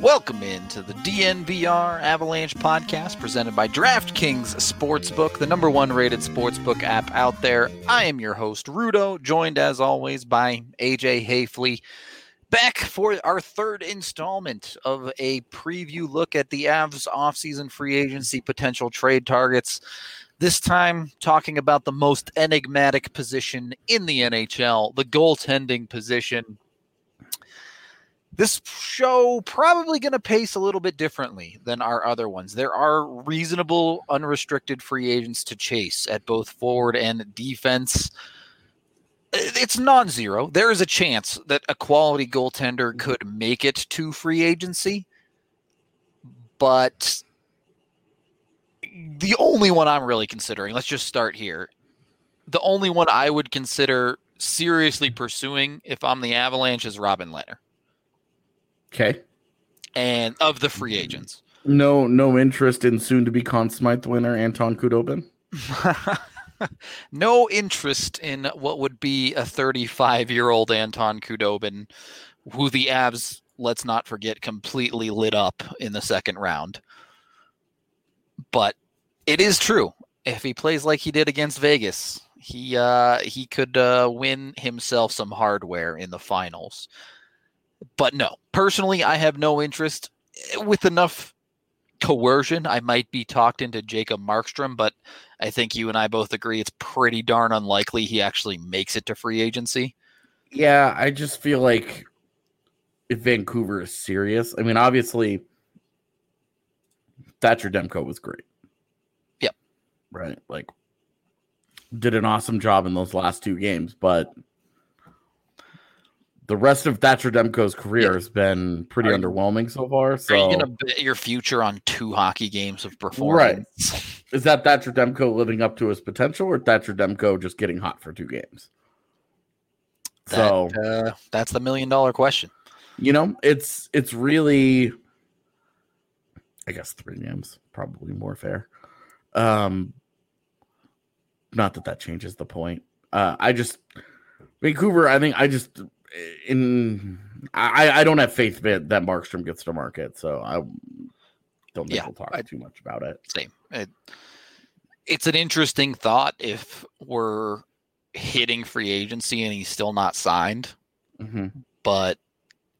Welcome into the DNVR Avalanche podcast presented by DraftKings Sportsbook, the number one rated sportsbook app out there. I am your host, Rudo, joined as always by AJ Haefele. Back for our third installment of a preview look at the Avs offseason free agency potential trade targets. This time, talking about the most enigmatic position in the NHL, the goaltending position this show probably going to pace a little bit differently than our other ones. There are reasonable unrestricted free agents to chase at both forward and defense. It's non-zero. There is a chance that a quality goaltender mm-hmm. could make it to free agency, but the only one I'm really considering, let's just start here. The only one I would consider seriously pursuing if I'm the Avalanche is Robin Lehner. Okay. And of the free agents. No, no interest in soon to be Conn Smythe winner Anton Khudobin. no interest in what would be a 35 year old Anton Khudobin, who the Avs, let's not forget, completely lit up in the second round. But it is true. If he plays like he did against Vegas, he uh, he could uh, win himself some hardware in the finals. But no, personally, I have no interest. With enough coercion, I might be talked into Jacob Markstrom, but I think you and I both agree it's pretty darn unlikely he actually makes it to free agency. Yeah, I just feel like if Vancouver is serious, I mean, obviously, Thatcher Demko was great. Yep. Right. Like, did an awesome job in those last two games, but the rest of Thatcher Demko's career yeah. has been pretty are underwhelming you, so far. So are you gonna bet your future on two hockey games of performance? Right. Is that Thatcher Demko living up to his potential or Thatcher Demko just getting hot for two games? That, so uh, that's the million dollar question. You know, it's it's really I guess three games, probably more fair. Um not that that changes the point. Uh I just Vancouver, I think I just in I, I don't have faith that, that Markstrom gets to market, so I don't think yeah, we'll talk I, too much about it. Same. It, it's an interesting thought if we're hitting free agency and he's still not signed, mm-hmm. but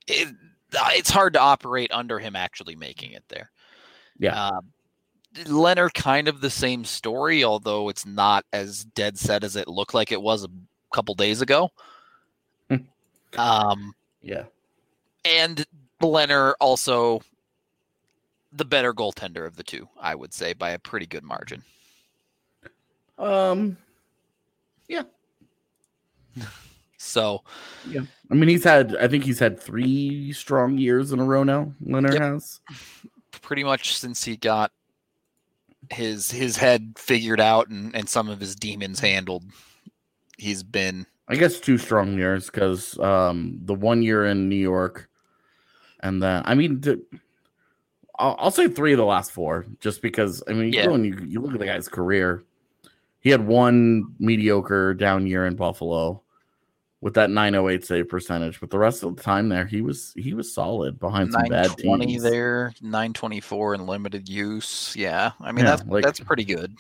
it, it's hard to operate under him actually making it there. Yeah. Uh, Lehner kind of the same story, although it's not as dead set as it looked like it was a couple days ago. Um, yeah. And Lehner also the better goaltender of the two, I would say, by a pretty good margin. Um, yeah. so, yeah. I mean, he's had, I think he's had three strong years in a row now. Lehner yep. has pretty much since he got his his head figured out and and some of his demons handled. He's been I guess two strong years because um, the one year in New York, and then I mean, I'll, I'll, say three of the last four, just because I mean, yeah. you, you, you look at the guy's career. He had one mediocre down year in Buffalo with that 908 save percentage, but the rest of the time there, he was he was solid behind some bad teams. there, 924 in limited use. Yeah, I mean yeah, that's like, that's pretty good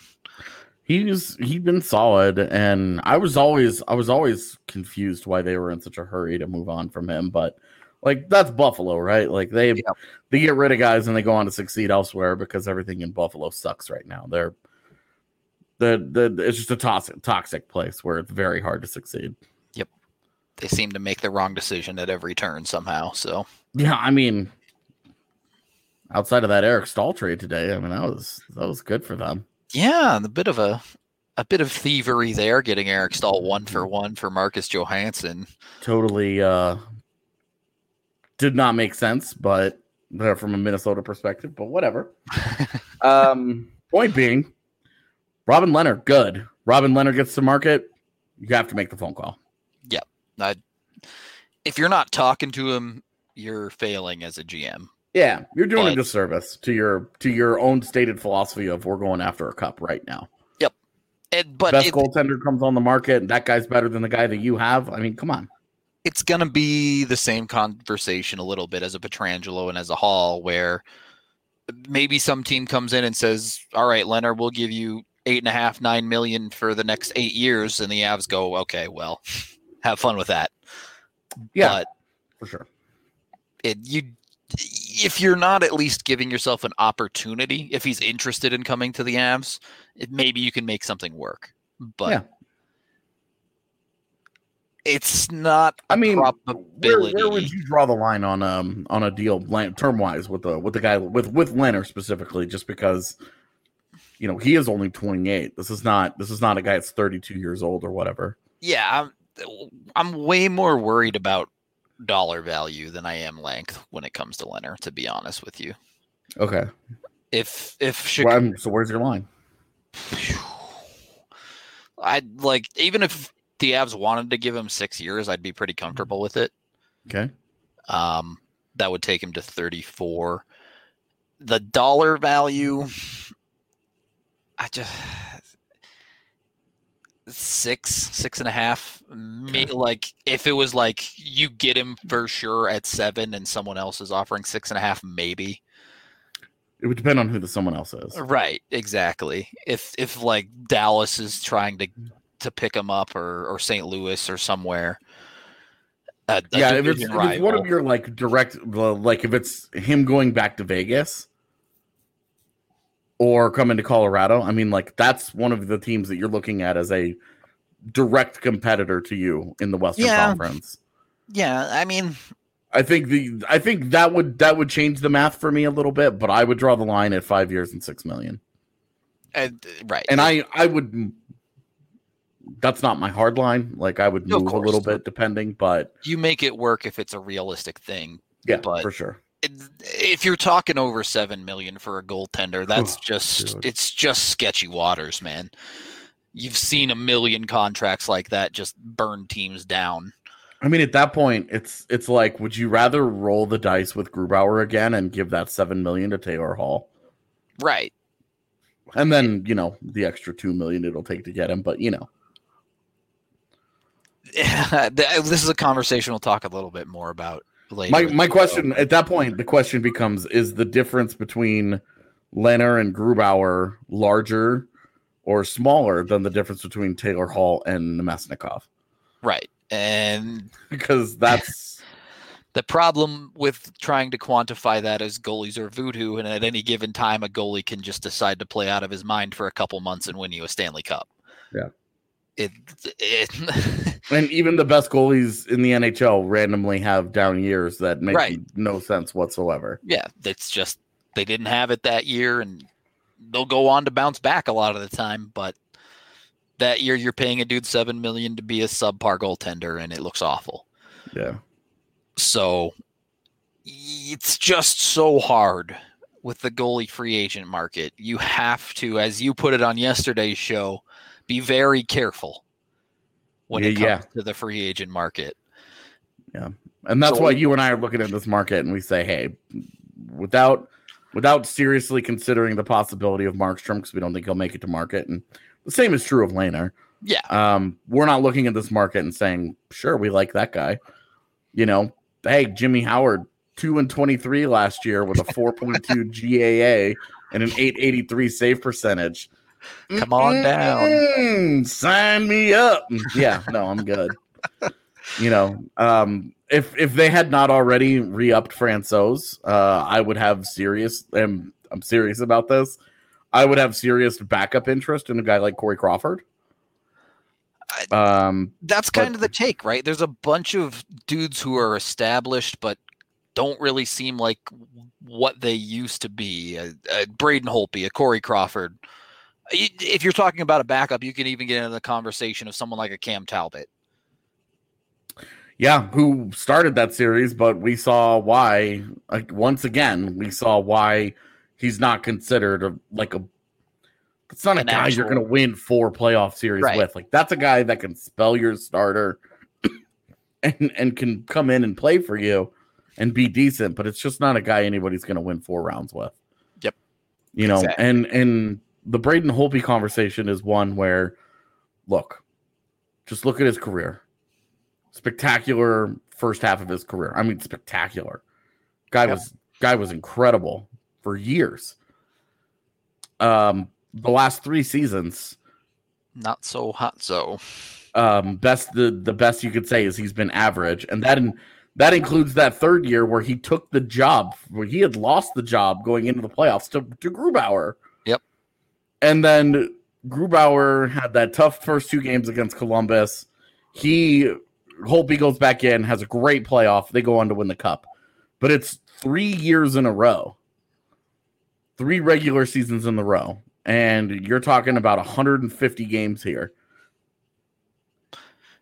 he's he's been solid and i was always i was always confused why they were in such a hurry to move on from him but like that's buffalo right? Like they yeah. they get rid of guys and they go on to succeed elsewhere because everything in buffalo sucks right now. They're the the it's just a toxic toxic place where it's very hard to succeed. Yep. They seem to make the wrong decision at every turn somehow so. Yeah i mean outside of that eric staal trade today i mean that was that was good for them yeah, a bit of a a bit of thievery there, getting Eric Staal one for mm-hmm. one for Marcus Johansson. Totally uh did not make sense, but from a Minnesota perspective, but whatever. um point being, Robin Lehner, good. Robin Lehner gets to market, you have to make the phone call. Yep. I, if you're not talking to him, you're failing as a GM. Yeah, you're doing but, a disservice to your to your own stated philosophy of we're going after a cup right now. Yep. And, but best goaltender comes on the market, and that guy's better than the guy that you have. I mean, come on. it's going to be the same conversation a little bit as a Pietrangelo and as a Hall, where maybe some team comes in and says, "All right, Leonard, we'll give you eight and a half, nine million for the next eight years," and the Avs go, "Okay, well, have fun with that." Yeah, but for sure. It you if you're not at least giving yourself an opportunity, if he's interested in coming to the Avs, it, maybe you can make something work. But yeah it's not. I mean, where, where, would you draw the line on um on a deal term wise with the with the guy with with Leonard specifically? Just because you know he is only 28. This is not this is not a guy that's 32 years old or whatever. Yeah, I'm I'm way more worried about dollar value than I am length when it comes to Leonard. To be honest with you. Okay. If if well, so where's your line? I'd like even if the Avs wanted to give him six years, I'd be pretty comfortable with it. Okay. Um, that would take him to 34. The dollar value, I just six, six and a half. Okay. Like if it was like you get him for sure at seven, and someone else is offering six and a half, maybe. It would depend on who the someone else is. Right, exactly. If if like Dallas is trying to mm-hmm. to pick him up or or St. Louis or somewhere. A, a yeah, if it's, if it's, one of your like direct, like if it's him going back to Vegas or coming to Colorado, I mean, like that's one of the teams that you're looking at as a direct competitor to you in the Western yeah. Conference. Yeah, I mean, I think the I think that would that would change the math for me a little bit, but I would draw the line at five years and six million. Uh, right, and I I would that's not my hard line. Like I would move a little bit depending, but you make it work if it's a realistic thing. Yeah, but for sure. If you're talking over seven million for a goaltender, that's oh, just dude. it's just sketchy waters, man. You've seen a million contracts like that just burn teams down. I mean, at that point, it's it's like, would you rather roll the dice with Grubauer again and give that seven million to Taylor Hall? Right. And then, you know, the extra two million it'll take to get him, but you know. this is a conversation we'll talk a little bit more about later. My my question at that point, the question becomes: Is the difference between Leonard and Grubauer larger or smaller than the difference between Taylor Hall and Namestnikov? Right, and because that's the problem with trying to quantify that as goalies are voodoo, and at any given time, a goalie can just decide to play out of his mind for a couple months and win you a Stanley Cup. Yeah it, it and even the best goalies in the NHL randomly have down years that make right. no sense whatsoever. Yeah, it's just they didn't have it that year, and they'll go on to bounce back a lot of the time. But that year, you're paying a dude seven million to be a subpar goaltender, and it looks awful. Yeah. So it's just so hard with the goalie free agent market. You have to, as you put it on yesterday's show be very careful when yeah, it comes yeah. to the free agent market. Yeah. And that's so, why you and I are looking at this market and we say, hey, without without seriously considering the possibility of Markstrom, because we don't think he'll make it to market. And the same is true of Lehner. Yeah. Um, we're not looking at this market and saying, sure, we like that guy. You know, hey, Jimmy Howard, two and twenty three last year with a four point two GAA and an eight eighty three save percentage. Come on down. Sign me up. Yeah, no, I'm good. you know, um, if if they had not already re-upped Francouz, uh, I would have serious. And I'm serious about this. I would have serious backup interest in a guy like Corey Crawford. Um, that's kind but, of the take, right? There's a bunch of dudes who are established, but don't really seem like what they used to be. Uh, uh, Braden Holtby, a Corey Crawford, if you're talking about a backup, you can even get into the conversation of someone like a Cam Talbot. Yeah, who started that series, but we saw why. Like once again, we saw why he's not considered a, like a. It's not a guy actual, you're going to win four playoff series right. with. Like that's a guy that can spell your starter, and and can come in and play for you, and be decent. But it's just not a guy anybody's going to win four rounds with. Yep. You know, exactly. and and the Braden Holtby conversation is one where, look, just look at his career. spectacular first half of his career. I mean, spectacular. Guy yep. was guy was incredible for years. Um, the last three seasons, not so hot. So, um, best the the best you could say is he's been average, and that in, that includes that third year where he took the job where he had lost the job going into the playoffs to to Grubauer. And then Grubauer had that tough first two games against Columbus. He Holtby goes back in, has a great playoff. They go on to win the cup. But it's three years in a row, three regular seasons in a row. And you're talking about 150 games here.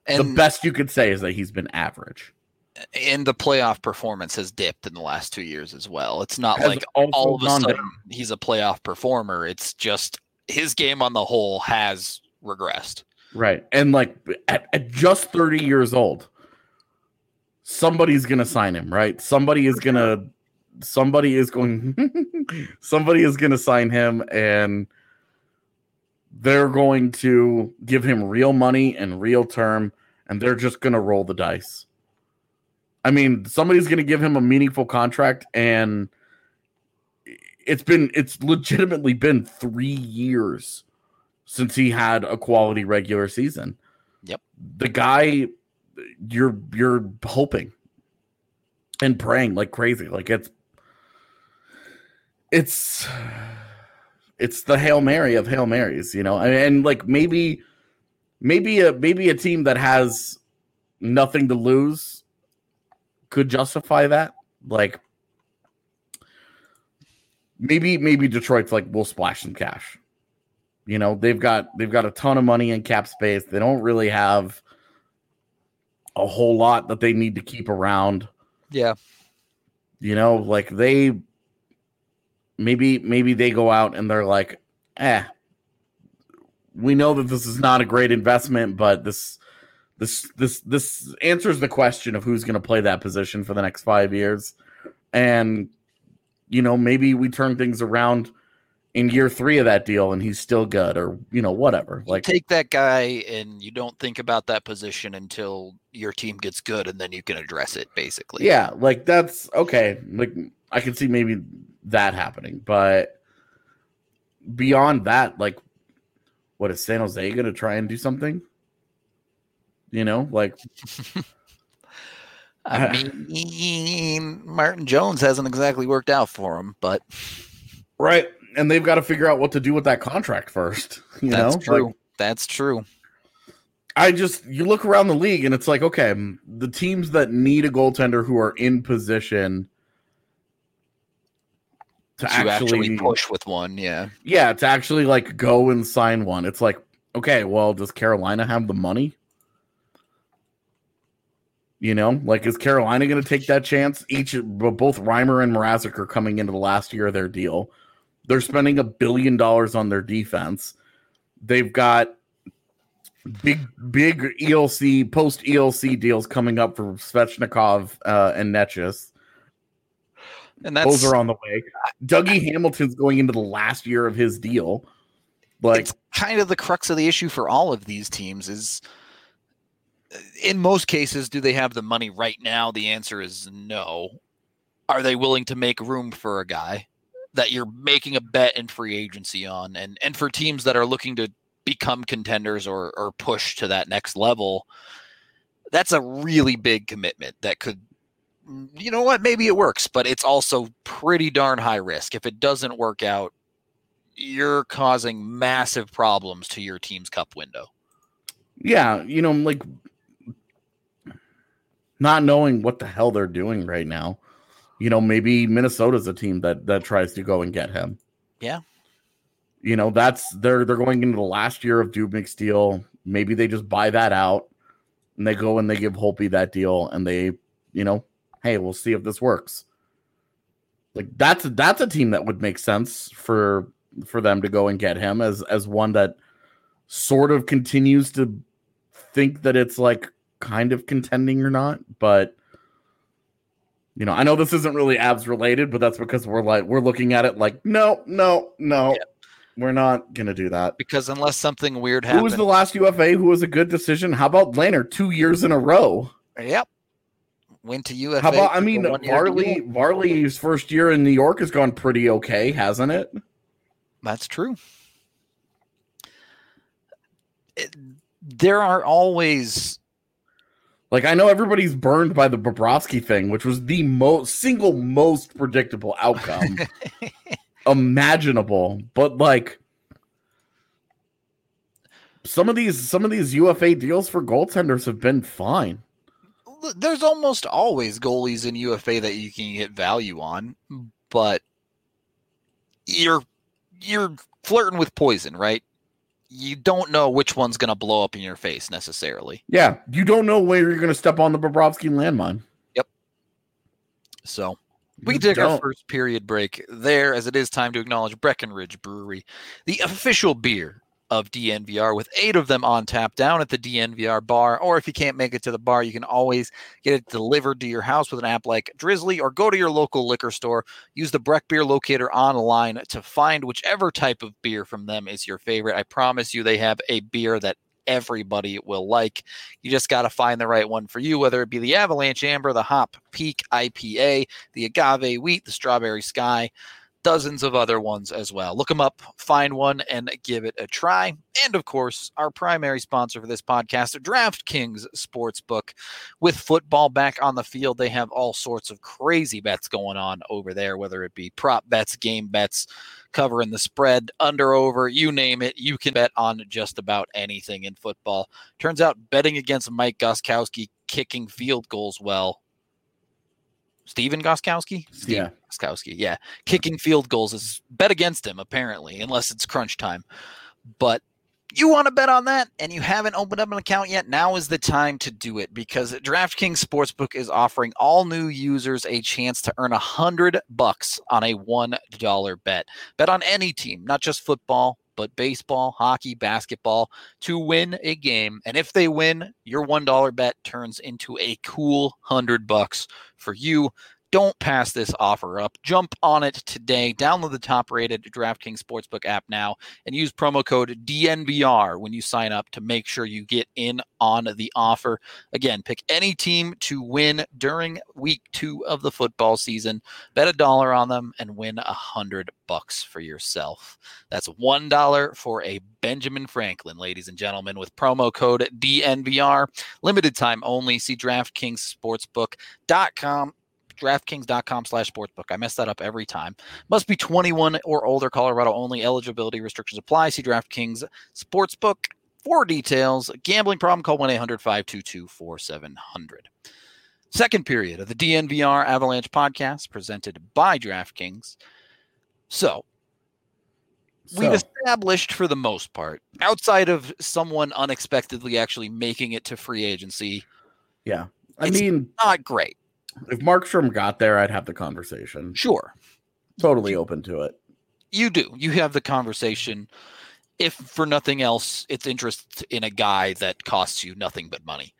And the best you could say is that he's been average. And the playoff performance has dipped in the last two years as well. It's not like all of a sudden down. he's a playoff performer. It's just his game on the whole has regressed. Right. And like at, at just 30 years old, somebody's going to sign him, right? Somebody is going to somebody is going somebody is going to sign him and they're going to give him real money and real term and they're just going to roll the dice. I mean, somebody's going to give him a meaningful contract and it's been it's legitimately been 3 years since he had a quality regular season. Yep. The guy you're you're hoping and praying like crazy. Like it's it's it's the Hail Mary of Hail Marys, you know. And, and like maybe maybe a maybe a team that has nothing to lose could justify that. Like maybe maybe Detroit's like we'll splash some cash. You know, they've got they've got a ton of money in cap space. They don't really have a whole lot that they need to keep around. Yeah. You know, like they maybe maybe they go out and they're like, "Eh, we know that this is not a great investment, but this this this this answers the question of who's going to play that position for the next 5 years." And you know, maybe we turn things around in year three of that deal and he's still good or you know whatever like you take that guy and you don't think about that position until your team gets good and then you can address it basically. Yeah like that's okay like i can see maybe that happening but beyond that like what is san jose gonna try and do something? You know like I uh, mean, Martin Jones hasn't exactly worked out for him, but right and they've got to figure out what to do with that contract first. You That's know, true. Like, That's true. I just you look around the league and it's like, okay, the teams that need a goaltender who are in position to, to actually, actually push with one, yeah, yeah, to actually like go and sign one. It's like, okay, well, does Carolina have the money? You know, like is Carolina going to take that chance? Each, both Reimer and Mrazek are coming into the last year of their deal. They're spending a billion dollars on their defense. They've got big, big ELC post ELC deals coming up for Svechnikov uh, and Necas. And those are on the way. Dougie Hamilton's going into the last year of his deal. Like it's kind of the crux of the issue for all of these teams is in most cases, do they have the money right now? The answer is no. Are they willing to make room for a guy? that you're making a bet in free agency on and and for teams that are looking to become contenders or or push to that next level that's a really big commitment that could you know what maybe it works but it's also pretty darn high risk if it doesn't work out you're causing massive problems to your team's cup window yeah you know like not knowing what the hell they're doing right now you know, maybe Minnesota's a team that that tries to go and get him. Yeah. You know, that's they're they're going into the last year of Dubnyk's deal. Maybe they just buy that out and they go and they give Holtby that deal and they, you know, hey, we'll see if this works. Like that's that's a team that would make sense for for them to go and get him as as one that sort of continues to think that it's like kind of contending or not, but you know, I know this isn't really Avs related, but that's because we're like we're looking at it like no, no, no. Yeah. We're not gonna do that because unless something weird happens. Who was the last UFA who was a good decision? How about Lehner two years in a row? Yep. Went to UFA. How about? I mean, Varley. Varley's first year in New York has gone pretty okay, hasn't it? That's true. It, there are always like I know everybody's burned by the Bobrovsky thing, which was the most single most predictable outcome imaginable, but like some of these some of these UFA deals for goaltenders have been fine. There's almost always goalies in UFA that you can get value on, but you're you're flirting with poison, right? You don't know which one's going to blow up in your face necessarily. Yeah, you don't know where you're going to step on the Bobrovsky landmine. Yep. So we can take don't. our first period break there, as it is time to acknowledge Breckenridge Brewery, the official beer of DNVR with eight of them on tap down at the DNVR bar. Or if you can't make it to the bar, you can always get it delivered to your house with an app like Drizly or go to your local liquor store. Use the Breck Beer Locator online to find whichever type of beer from them is your favorite. I promise you, they have a beer that everybody will like. You just got to find the right one for you, whether it be the Avalanche Amber, the Hop Peak IPA, the Agave Wheat, the Strawberry Sky dozens of other ones as well. Look them up, find one, and give it a try. And of course, our primary sponsor for this podcast, DraftKings Sportsbook. With football back on the field, they have all sorts of crazy bets going on over there, whether it be prop bets, game bets, covering the spread, under, over, you name it. You can bet on just about anything in football. Turns out betting against Mike Gostkowski kicking field goals well Stephen Gostkowski? Steve yeah. Gostkowski. Yeah. Kicking field goals is bet against him, apparently, unless it's crunch time. But you want to bet on that and you haven't opened up an account yet, now is the time to do it because DraftKings Sportsbook is offering all new users a chance to earn a hundred bucks on a one dollar bet. Bet on any team, not just football, but baseball, hockey, basketball to win a game. And if they win, your $1 bet turns into a cool 100 bucks for you. Don't pass this offer up. Jump on it today. Download the top rated DraftKings Sportsbook app now and use promo code DNVR when you sign up to make sure you get in on the offer. Again, pick any team to win during week two of the football season. Bet a dollar on them and win a hundred bucks for yourself. That's one dollar for a Benjamin Franklin, ladies and gentlemen, with promo code DNVR. Limited time only. See DraftKingsSportsbook.com DraftKings.com slash sportsbook. I mess that up every time. Must be 21 or older, Colorado only. Eligibility restrictions apply. See DraftKings Sportsbook for details. Gambling problem, call 1 800 522 4700. Second period of the DNVR Avalanche podcast presented by DraftKings. So, so, we've established for the most part, outside of someone unexpectedly actually making it to free agency. Yeah. I mean, not great. If Markstrom got there, I'd have the conversation. Sure. Totally open to it. You do. You have the conversation. If for nothing else, it's interest in a guy that costs you nothing but money.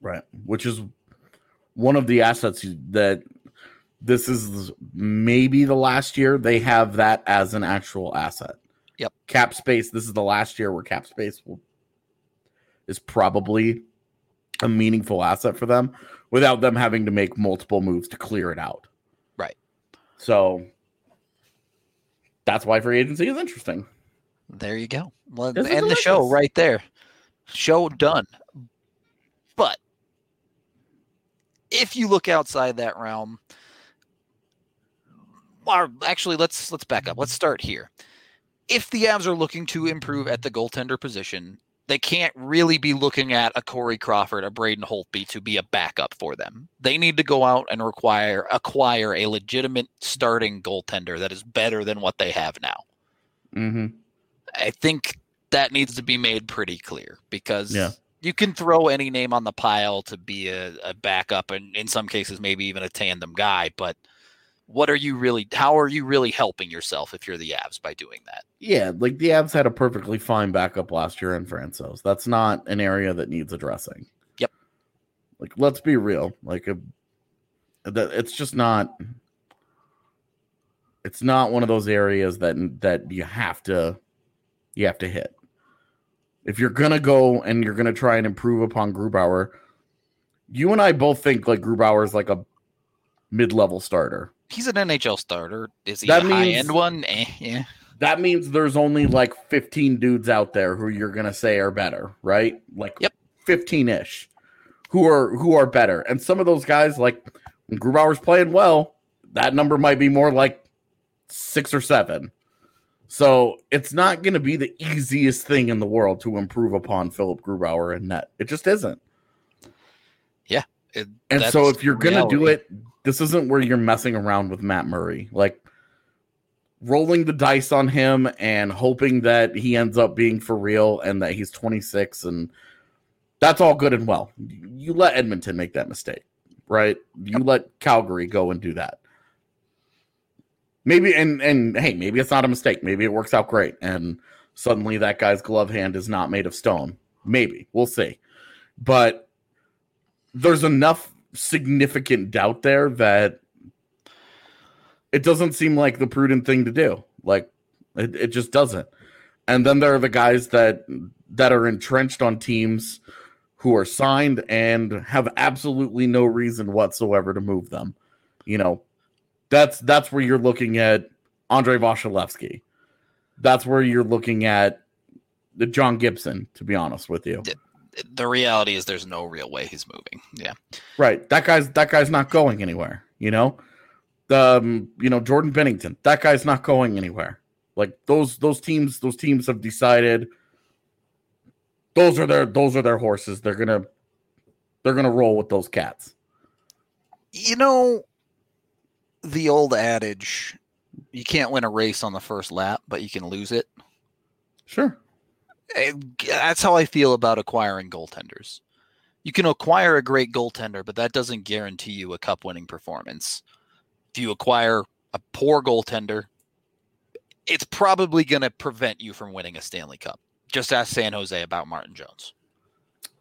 Right. Which is one of the assets that this is maybe the last year they have that as an actual asset. Yep. Cap space. This is the last year where cap space will, is probably a meaningful asset for them without them having to make multiple moves to clear it out. Right. So that's why free agency is interesting. There you go. Well, end delicious. the show right there. Show done. But if you look outside that realm, or actually let's let's back up. Let's start here. If the Avs are looking to improve at the goaltender position, they can't really be looking at a Corey Crawford, a Braden Holtby to be a backup for them. They need to go out and require acquire a legitimate starting goaltender that is better than what they have now. Mm-hmm. I think that needs to be made pretty clear because yeah. you can throw any name on the pile to be a, a backup and in some cases maybe even a tandem guy, but – what are you really how are you really helping yourself if you're the Avs by doing that? Yeah, like the Avs had a perfectly fine backup last year in Francouz. That's not an area that needs addressing. Yep. Like let's be real. Like a that it's just not it's not one of those areas that that you have to you have to hit. If you're gonna go and you're gonna try and improve upon Grubauer, you and I both think like Grubauer is like a mid-level starter. He's an NHL starter. Is he that a high end one? Eh, yeah. That means there's only like 15 dudes out there who you're gonna say are better, right? Like yep. 15-ish who are who are better. And some of those guys, like when Grubauer's playing well, that number might be more like six or seven. So it's not going to be the easiest thing in the world to improve upon Philip Grubauer and net. It just isn't. Yeah. It, and so if you're going to do it, this isn't where you're messing around with Matt Murray. Like rolling the dice on him and hoping that he ends up being for real and that he's 26 and that's all good and well. You let Edmonton make that mistake, right? You let Calgary go and do that. Maybe and and hey, maybe it's not a mistake. Maybe it works out great, and suddenly that guy's glove hand is not made of stone. Maybe we'll see, but there's enough significant doubt there that it doesn't seem like the prudent thing to do. Like it, it just doesn't. And then there are the guys that that are entrenched on teams who are signed and have absolutely no reason whatsoever to move them. You know, that's that's where you're looking at Andre Vasilevskiy. That's where you're looking at the John Gibson, to be honest with you. The, reality is there's no real way he's moving. Yeah. Right. That guy's that guy's not going anywhere, you know? The um, you know, Jordan Binnington, that guy's not going anywhere. Like those those teams, those teams have decided those are their those are their horses. They're gonna they're gonna roll with those cats. You know, the old adage you can't win a race on the first lap, but you can lose it. Sure. Eh, that's how I feel about acquiring goaltenders. You can acquire a great goaltender, but that doesn't guarantee you a cup winning performance. If you acquire a poor goaltender, it's probably going to prevent you from winning a Stanley Cup. Just ask San Jose about Martin Jones.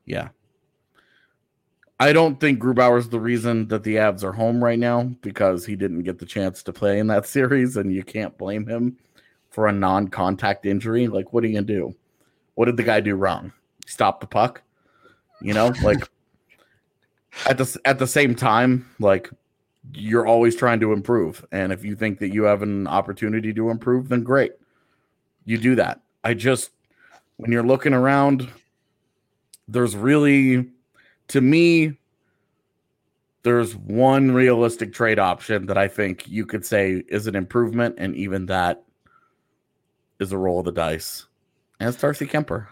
Yeah. I don't think Grubauer's the reason that the Avs are home right now because he didn't get the chance to play in that series, and you can't blame him for a non-contact injury. Like, what are you gonna do? What did the guy do wrong? Stop the puck? You know, like at the at the same time, like you're always trying to improve, and if you think that you have an opportunity to improve, then great, you do that. I just when you're looking around, there's really to me, there's one realistic trade option that I think you could say is an improvement, and even that is a roll of the dice. It's Darcy Kuemper.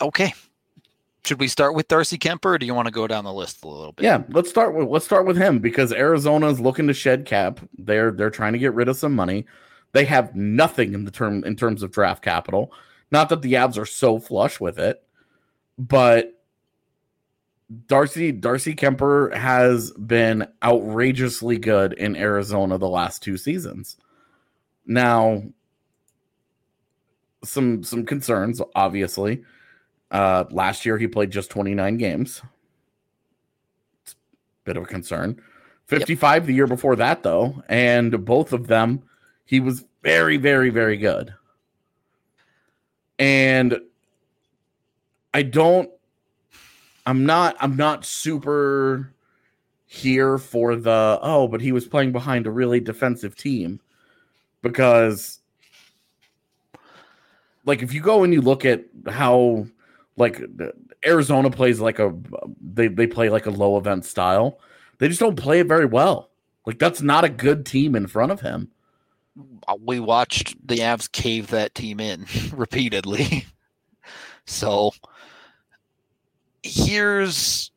Okay. Should we start with Darcy Kuemper, or do you want to go down the list a little bit? Yeah, let's start with let's start with him because Arizona is looking to shed cap. They're they're trying to get rid of some money. They have nothing in the term in terms of draft capital. Not that the Avs are so flush with it, but Darcy Darcy Kuemper has been outrageously good in Arizona the last two seasons. Now, some some concerns, obviously. Uh, last year he played just 29 games. It's a bit of a concern. 55 yep. the year before that, though, and both of them he was very, very, very good. And I don't I'm not I'm not super here for the oh, but he was playing behind a really defensive team because like if you go and you look at how like Arizona plays like a they they play like a low event style. They just don't play it very well. Like that's not a good team in front of him. We watched the Avs cave that team in repeatedly. so here's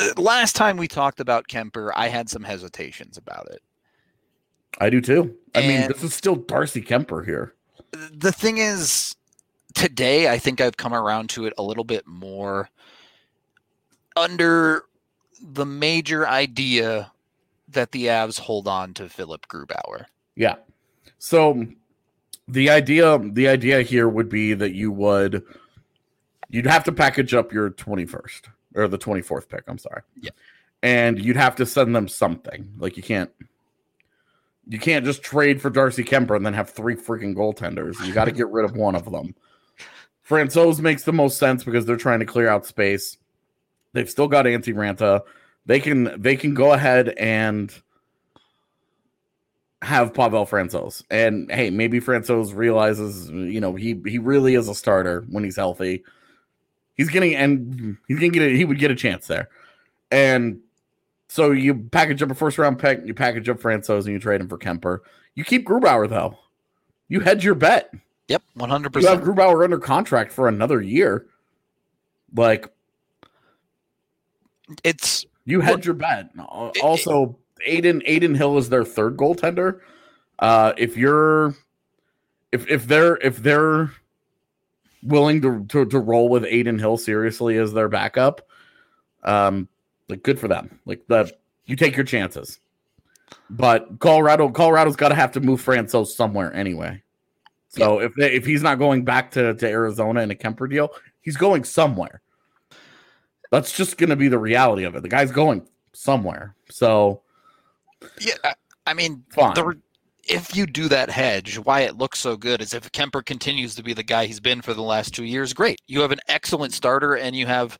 uh, last time we talked about Kuemper, I had some hesitations about it. I do too. I and mean, this is still Darcy Kuemper here. The thing is, today I think I've come around to it a little bit more under the major idea that the Avs hold on to Philip Grubauer. Yeah. So the idea the idea here would be that you would you'd have to package up your 21st or the 24th pick. I'm sorry. Yeah. And you'd have to send them something. Like you can't you can't just trade for Darcy Kuemper and then have three freaking goaltenders. You got to get rid of one of them. Francouz makes the most sense because they're trying to clear out space. They've still got Antti Raanta. They can they can go ahead and have Pavel Francouz. And hey, maybe Francouz realizes, you know, he he really is a starter when he's healthy. He's getting and he's gonna get a, he would get a chance there. And so you package up a first round pick, you package up Francouz, and you trade him for Kuemper. You keep Grubauer though. You hedge your bet. Yep, one hundred percent. You have Grubauer under contract for another year. Like, it's you hedge your bet. Also, Aiden Adin Hill is their third goaltender. Uh, if you're, if if they're if they're willing to, to to roll with Adin Hill seriously as their backup, um, like good for them. Like that, you take your chances. But Colorado, Colorado's got to have to move Francouz somewhere anyway. So if they, if he's not going back to, to Arizona in a Kuemper deal, he's going somewhere. That's just going to be the reality of it. The guy's going somewhere. So yeah, I mean, the, if you do that hedge, why it looks so good is if Kuemper continues to be the guy he's been for the last two years. Great, you have an excellent starter, and you have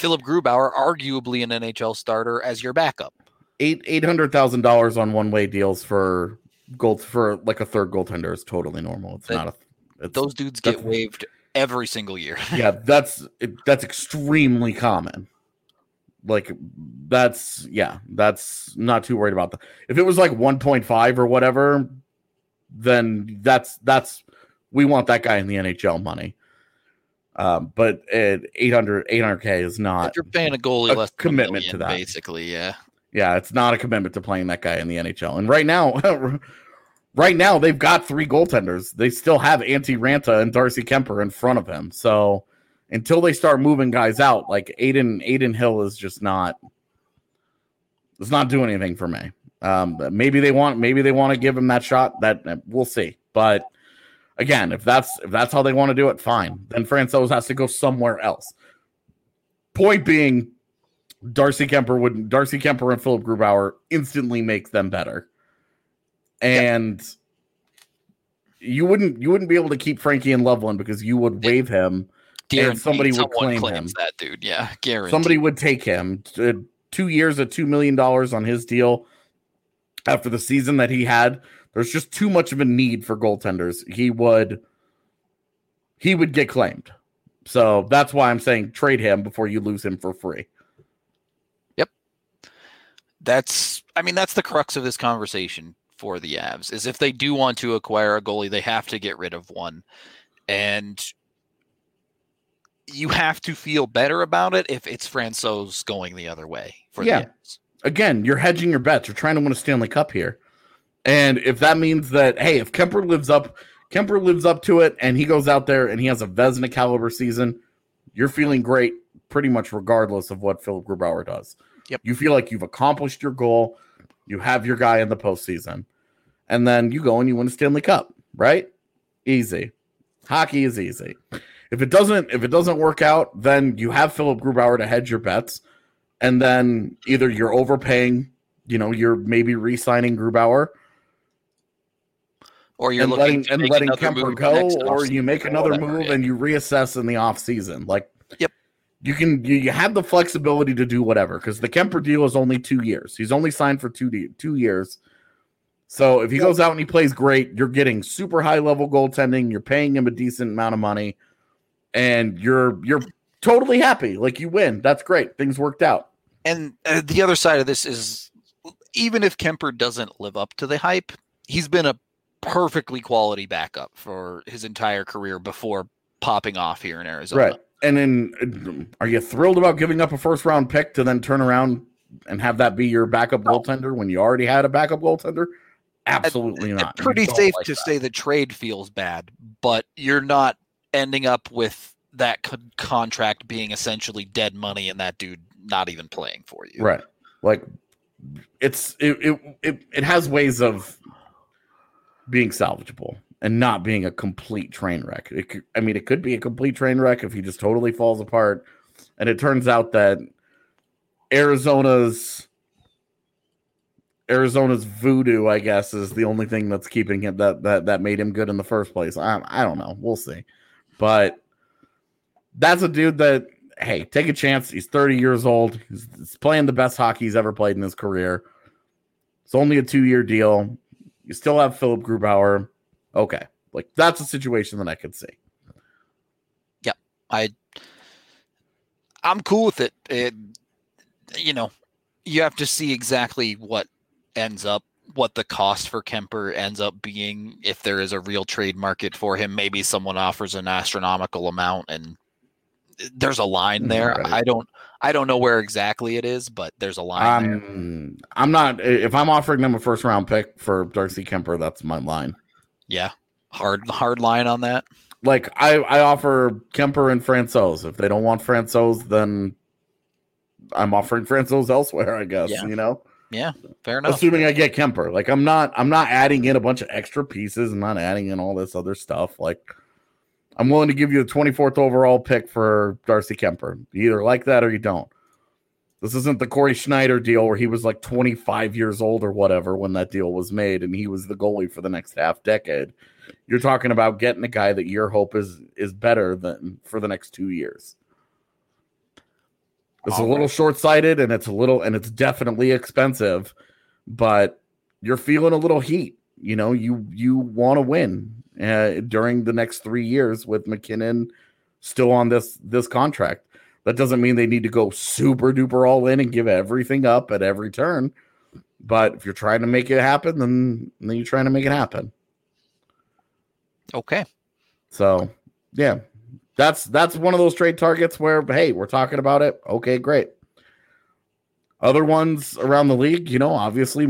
Philip Grubauer, arguably an NHL starter, as your backup. Eight eight hundred thousand dollars on one way deals for gold for like a third goaltender is totally normal. It's that, not a. It's, those dudes get waived every single year. yeah, that's that's extremely common. Like that's yeah, that's not too worried about that. If it was like 1.5 or whatever, then that's that's we want that guy in the NHL money. Um, but at 800 800k is not. You're paying a goalie a less commitment million, to that, basically, yeah, yeah, it's not a commitment to playing that guy in the NHL. And right now, right now they've got three goaltenders. They still have Antti Raanta and Darcy Kuemper in front of him. So until they start moving guys out, like Aiden Adin Hill is just not it's not doing anything for me. Um, maybe they want maybe they want to give him that shot. That we'll see. But again, if that's if that's how they want to do it, fine. Then Francouz has to go somewhere else. Point being, Darcy Kuemper would Darcy Kuemper and Philip Grubauer instantly make them better. And you wouldn't you wouldn't be able to keep Frankie and Loveland because you would waive him Guaranteed and somebody would claim him. That dude, yeah, guaranteed. Somebody would take him. Uh, two years at two million dollars on his deal after the season that he had. There's just too much of a need for goaltenders. He would he would get claimed. So that's why I'm saying trade him before you lose him for free. Yep. That's I mean that's the crux of this conversation for the Avs is if they do want to acquire a goalie, they have to get rid of one. And you have to feel better about it if it's Francouz going the other way for yeah. Again, you're hedging your bets. You're trying to win a Stanley Cup here. And if that means that, hey, if Kuemper lives up, Kuemper lives up to it and he goes out there and he has a Vezina caliber season, you're feeling great pretty much regardless of what Philip Grubauer does. Yep. You feel like you've accomplished your goal. You have your guy in the postseason. And then you go and you win a Stanley Cup, right? Easy. Hockey is easy. If it doesn't if it doesn't work out, then you have Philip Grubauer to hedge your bets, and then either you're overpaying, you know, you're maybe re-signing Grubauer, or you're and letting and letting Kuemper go, or you make another whatever, move yeah. and you reassess in the off season. Like, yep, you can you, have the flexibility to do whatever because the Kuemper deal is only two years. He's only signed for two two years. So if he goes out and he plays great, you're getting super high level goaltending. You're paying him a decent amount of money and you're you're totally happy. Like you win. That's great. Things worked out. And uh, the other side of this is even if Kuemper doesn't live up to the hype, he's been a perfectly quality backup for his entire career before popping off here in Arizona. Right. And then uh, are you thrilled about giving up a first round pick to then turn around and have that be your backup goaltender when you already had a backup goaltender? Absolutely not. pretty safe like to that. say the trade feels bad, but you're not ending up with that co- contract being essentially dead money and that dude not even playing for you. Right. Like it's it it it, it has ways of being salvageable and not being a complete train wreck. Could, I mean, it could be a complete train wreck if he just totally falls apart. And it turns out that Arizona's Arizona's voodoo, I guess, is the only thing that's keeping him that that that made him good in the first place. I I don't know. We'll see. But that's a dude that hey, take a chance. He's 30 years old. He's, he's playing the best hockey he's ever played in his career. It's only a two year deal. You still have Philip Grubauer. Okay. Like that's a situation that I could see. Yeah. I I'm cool with it. it you know, you have to see exactly what ends up what the cost for Kuemper ends up being if there is a real trade market for him. Maybe someone offers an astronomical amount and there's a line mm-hmm, there. Right. I don't I don't know where exactly it is, but there's a line um, I'm not if I'm offering them a first round pick for Darcy Kuemper, that's my line. Yeah. Hard hard line on that. Like I I offer Kuemper and Francouz. If they don't want Francouz, then I'm offering Francouz elsewhere, I guess. Yeah. You know? Yeah, fair enough. Assuming I get Kuemper, Like I'm not I'm not adding in a bunch of extra pieces. I'm not adding in all this other stuff. Like I'm willing to give you the 24th overall pick for Darcy Kuemper. You either like that or you don't. This isn't the Cory Schneider deal where he was like 25 years old or whatever when that deal was made and he was the goalie for the next half decade. You're talking about getting a guy that your hope is is better than for the next 2 years. It's a little short sighted and it's a little and it's definitely expensive, but you're feeling a little heat. You know, you you want to win uh, during the next three years with MacKinnon still on this this contract. That doesn't mean they need to go super duper all in and give everything up at every turn. But if you're trying to make it happen, then then you're trying to make it happen. Okay. So yeah, that's that's one of those trade targets where hey, we're talking about it. Okay, great. Other ones around the league, you know, obviously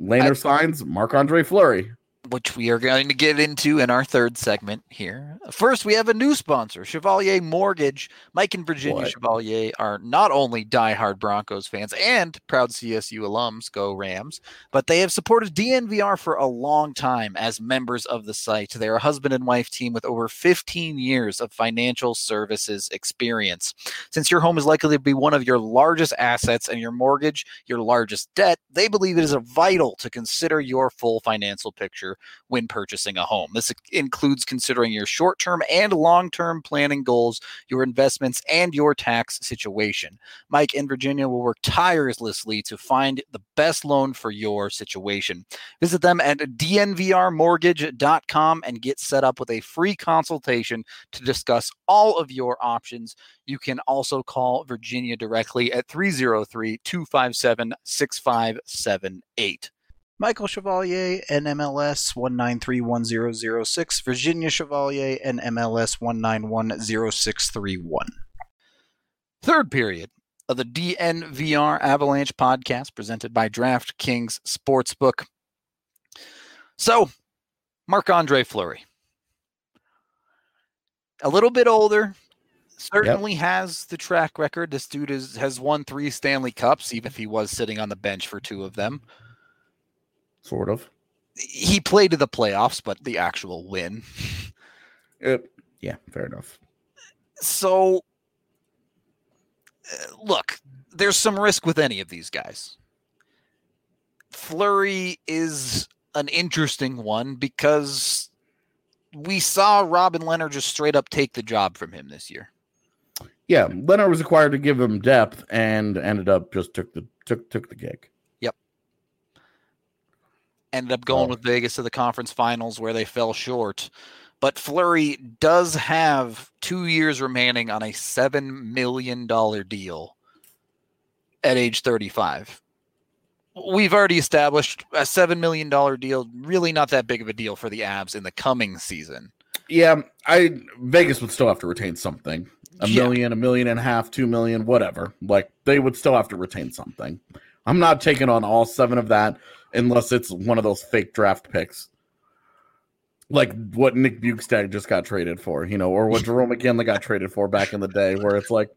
Lehner signs Marc Andre Fleury which we are going to get into in our third segment here. First, we have a new sponsor, Chevalier Mortgage. Mike and Virginia what? Chevalier are not only diehard Broncos fans and proud CSU alums, go Rams, but they have supported DNVR for a long time as members of the site. They're a husband and wife team with over 15 years of financial services experience. Since your home is likely to be one of your largest assets and your mortgage your largest debt, they believe it is vital to consider your full financial picture when purchasing a home. This includes considering your short term and long term planning goals, your investments, and your tax situation. Mike in Virginia will work tirelessly to find the best loan for your situation. Visit them at dnvrmortgage.com and get set up with a free consultation to discuss all of your options. You can also call Virginia directly at 303 257 6578. Michael Chevalier, NMLS 1931006, Virginia Chevalier, NMLS 1910631. Third period of the DNVR Avalanche podcast presented by DraftKings Sportsbook. So, Marc Andre Fleury. A little bit older, certainly yep. has the track record. This dude is, has won three Stanley Cups, even if he was sitting on the bench for two of them sort of. He played to the playoffs, but the actual win. It, yeah, fair enough. So, uh, look, there's some risk with any of these guys. Fleury is an interesting one because we saw Robin Lehner just straight up take the job from him this year. Yeah, Lehner was required to give him depth and ended up just took the took took the gig ended up going oh. with Vegas to the conference finals where they fell short. But Fleury does have two years remaining on a $7 million deal at age 35. We've already established a $7 million deal, really not that big of a deal for the Avs in the coming season. Yeah, I Vegas would still have to retain something. A yeah. million, a million and a half, two million, whatever. Like they would still have to retain something. I'm not taking on all seven of that unless it's one of those fake draft picks. Like what Nick Bjugstad just got traded for, you know, or what Jarome Iginla got traded for back in the day, where it's like,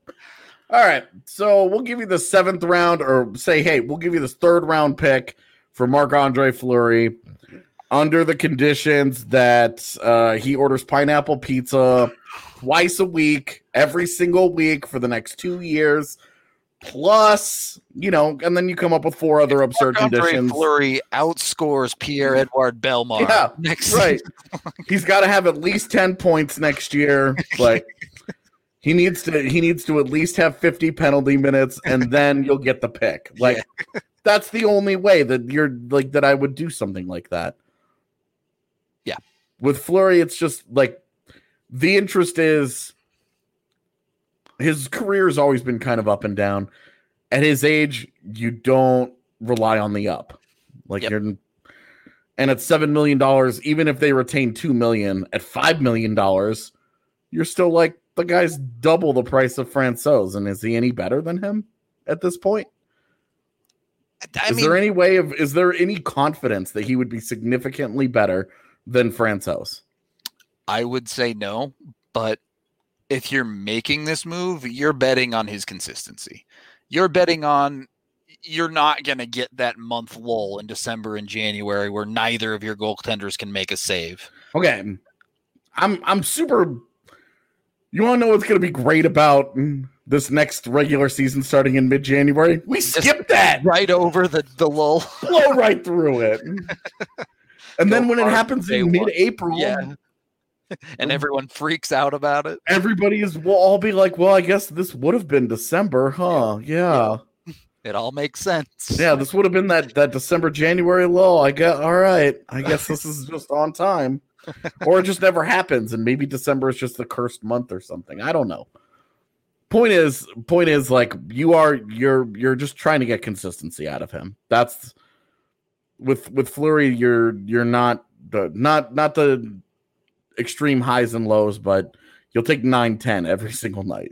all right, so we'll give you the seventh round, or say, hey, we'll give you this third round pick for Marc Andre Fleury under the conditions that uh, he orders pineapple pizza twice a week, every single week for the next two years plus, you know, and then you come up with four other absurd Marc conditions. Fleury outscores Pierre Edward Bellemare. Yeah, next right. He's got to have at least ten points next year. Like He needs to he needs to at least have 50 penalty minutes and then you'll get the pick. Like yeah. that's the only way that you're like that I would do something like that. Yeah. With Fleury, it's just like the interest is his career has always been kind of up and down. At his age, you don't rely on the up. Like yep. you're and at seven million dollars, even if they retain two million, at five million dollars, you're still like the guy's double the price of Francouz, and is he any better than him at this point? I is mean, there any way of is there any confidence that he would be significantly better than Francouz? I would say no, but if you're making this move, you're betting on his consistency. You're betting on you're not going to get that month lull in December and January where neither of your goaltenders can make a save. Okay. I'm I'm super you want to know what's going to be great about this next regular season starting in mid January? We skip that right over the, the lull, blow right through it. and then when it happens in mid April, yeah. and everyone freaks out about it. Everybody is will all be like, Well, I guess this would have been December, huh? Yeah. yeah. It all makes sense. Yeah, this would have been that that December January lull. I get all right. I guess this is just on time or it just never happens, and maybe December is just the cursed month or something. I don't know. Point is, point is, like you are, you're, you're just trying to get consistency out of him. That's with with Fleury. You're, you're not the not not the extreme highs and lows, but you'll take 9 10 every single night.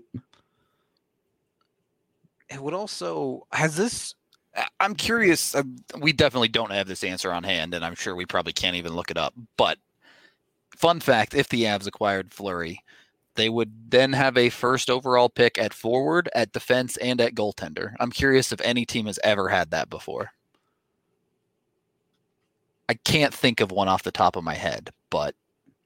It would also has this I'm curious. Uh, we definitely don't have this answer on hand, and I'm sure we probably can't even look it up. But fun fact if the Avs acquired Fleury, they would then have a first overall pick at forward, at defense, and at goaltender. I'm curious if any team has ever had that before. I can't think of one off the top of my head, but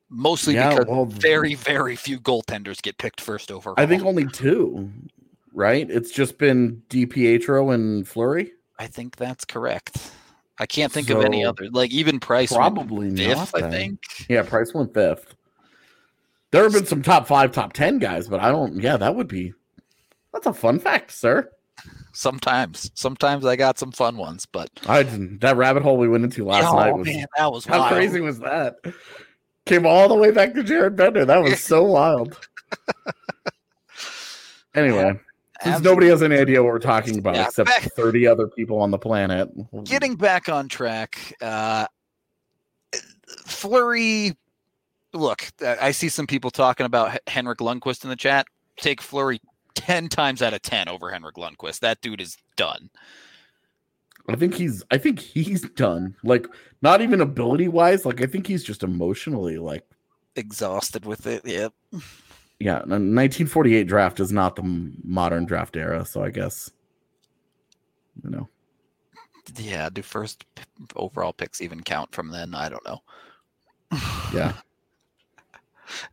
mostly yeah, because well, very, very few goaltenders get picked first overall. I think only two, right? It's just been DiPietro and Fleury. I think that's correct. I can't think so, of any other. Like even Price, probably fifth. I think. Yeah, Price went fifth. There have been some top five, top ten guys, but I don't. Yeah, that would be. That's a fun fact, sir. Sometimes, sometimes I got some fun ones, but I didn't. that rabbit hole we went into last oh, night was man, that was how wild. crazy was that? Came all the way back to Jared Bender. That was so wild. Anyway, since Absolutely. nobody has any idea what we're talking about yeah, except back, 30 other people on the planet. Getting back on track, uh, Fleury. Look, I see some people talking about Henrik Lundqvist in the chat. Take Fleury 10 times out of 10 over Henrik Lundqvist. That dude is done. I think he's I think he's done. Like not even ability wise, like I think he's just emotionally like exhausted with it. Yep yeah, 1948 draft is not the modern draft era, so I guess you know. Yeah, do first overall picks even count from then? I don't know. yeah.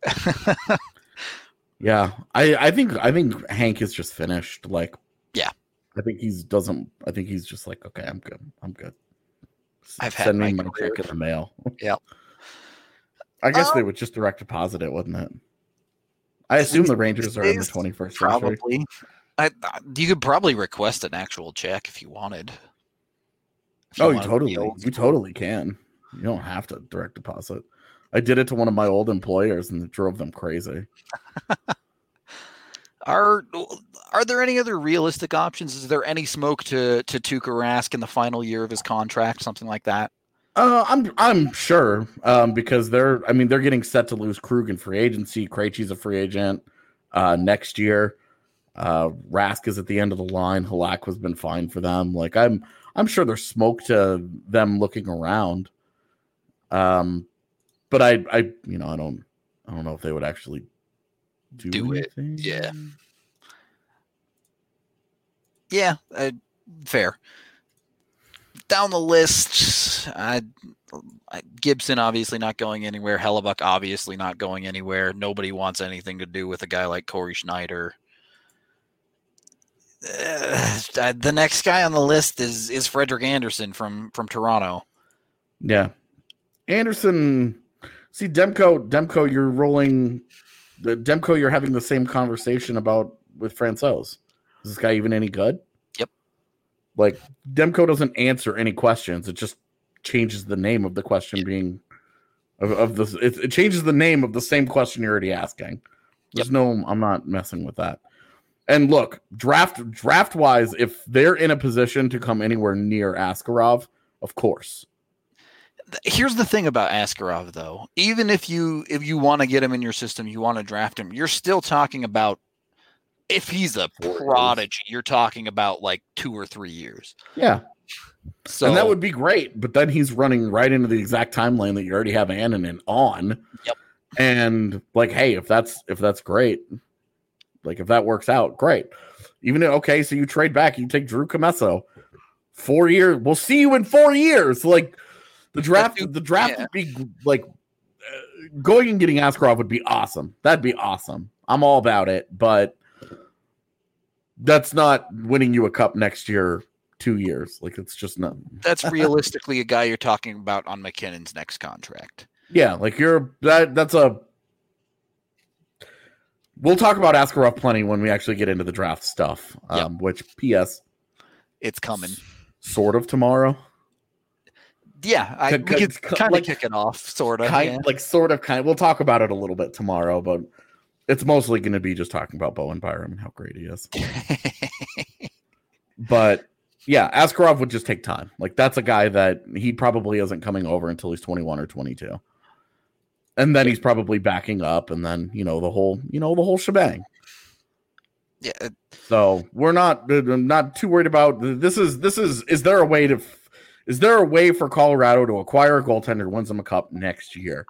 yeah, I I think I think Hank is just finished. Like, I think he's doesn't. I think he's just like, okay, I'm good. I'm good. I've send me my, my check in the mail. Yeah. I guess um, they would just direct deposit it, wouldn't it? I assume the Rangers are in the 21st probably. century. I, you could probably request an actual check if you wanted. If you oh, you totally, you totally can. You don't have to direct deposit. I did it to one of my old employers, and it drove them crazy. are are there any other realistic options? Is there any smoke to to Tuukka Rask in the final year of his contract, something like that? Uh, I'm I'm sure um, because they're I mean they're getting set to lose Krug in free agency. Krejci's a free agent uh, next year. Uh, Rask is at the end of the line. Halak has been fine for them. Like I'm I'm sure there's smoke to them looking around. Um, but I I you know I don't I don't know if they would actually do, do it. Yeah. Yeah, uh, fair down the list, I, I, Gibson obviously not going anywhere. Hellebuyck obviously not going anywhere. Nobody wants anything to do with a guy like Cory Schneider. Uh, the next guy on the list is is Frederik Andersen from from Toronto. Yeah, Andersen. See Demko. Demko, you're rolling. The Demko, you're having the same conversation about with Francouz. Is this guy even any good? Yep. Like Demko doesn't answer any questions. It just changes the name of the question yep. being of, of this. It, it, changes the name of the same question you're already asking. There's yep. no, I'm not messing with that. And look, draft draft wise, if they're in a position to come anywhere near Askarov, of course. Here's the thing about Askarov, though. Even if you if you want to get him in your system, you want to draft him, you're still talking about if he's a prodigy, you're talking about like two or three years. Yeah. So and that would be great, but then he's running right into the exact timeline that you already have Annunen on. Yep. And like, hey, if that's if that's great, like if that works out, great. Even if, okay, so you trade back, you take Drew Commesso. Four years, we'll see you in four years. Like the draft, the draft yeah. would be like uh, going and getting Askarov would be awesome. That'd be awesome. I'm all about it, but that's not winning you a cup next year two years. Like it's just not. That's realistically a guy you're talking about on MacKinnon's next contract. Yeah, like you're that. That's a. We'll talk about Askarov plenty when we actually get into the draft stuff. Um, yep. Which, P.S. It's coming. Sort of tomorrow. Yeah, I, we could kind of kick it off, sort of. Kind, yeah. Like sort of, kind. Of, we'll talk about it a little bit tomorrow, but it's mostly going to be just talking about Bowen Byram and how great he is. but yeah, Askarov would just take time. Like that's a guy that he probably isn't coming over until he's 21 or 22. And then he's probably backing up and then, you know, the whole, you know, the whole shebang. Yeah. So, we're not uh, not too worried about this is this is is there a way to is there a way for Colorado to acquire a goaltender wins them a cup next year?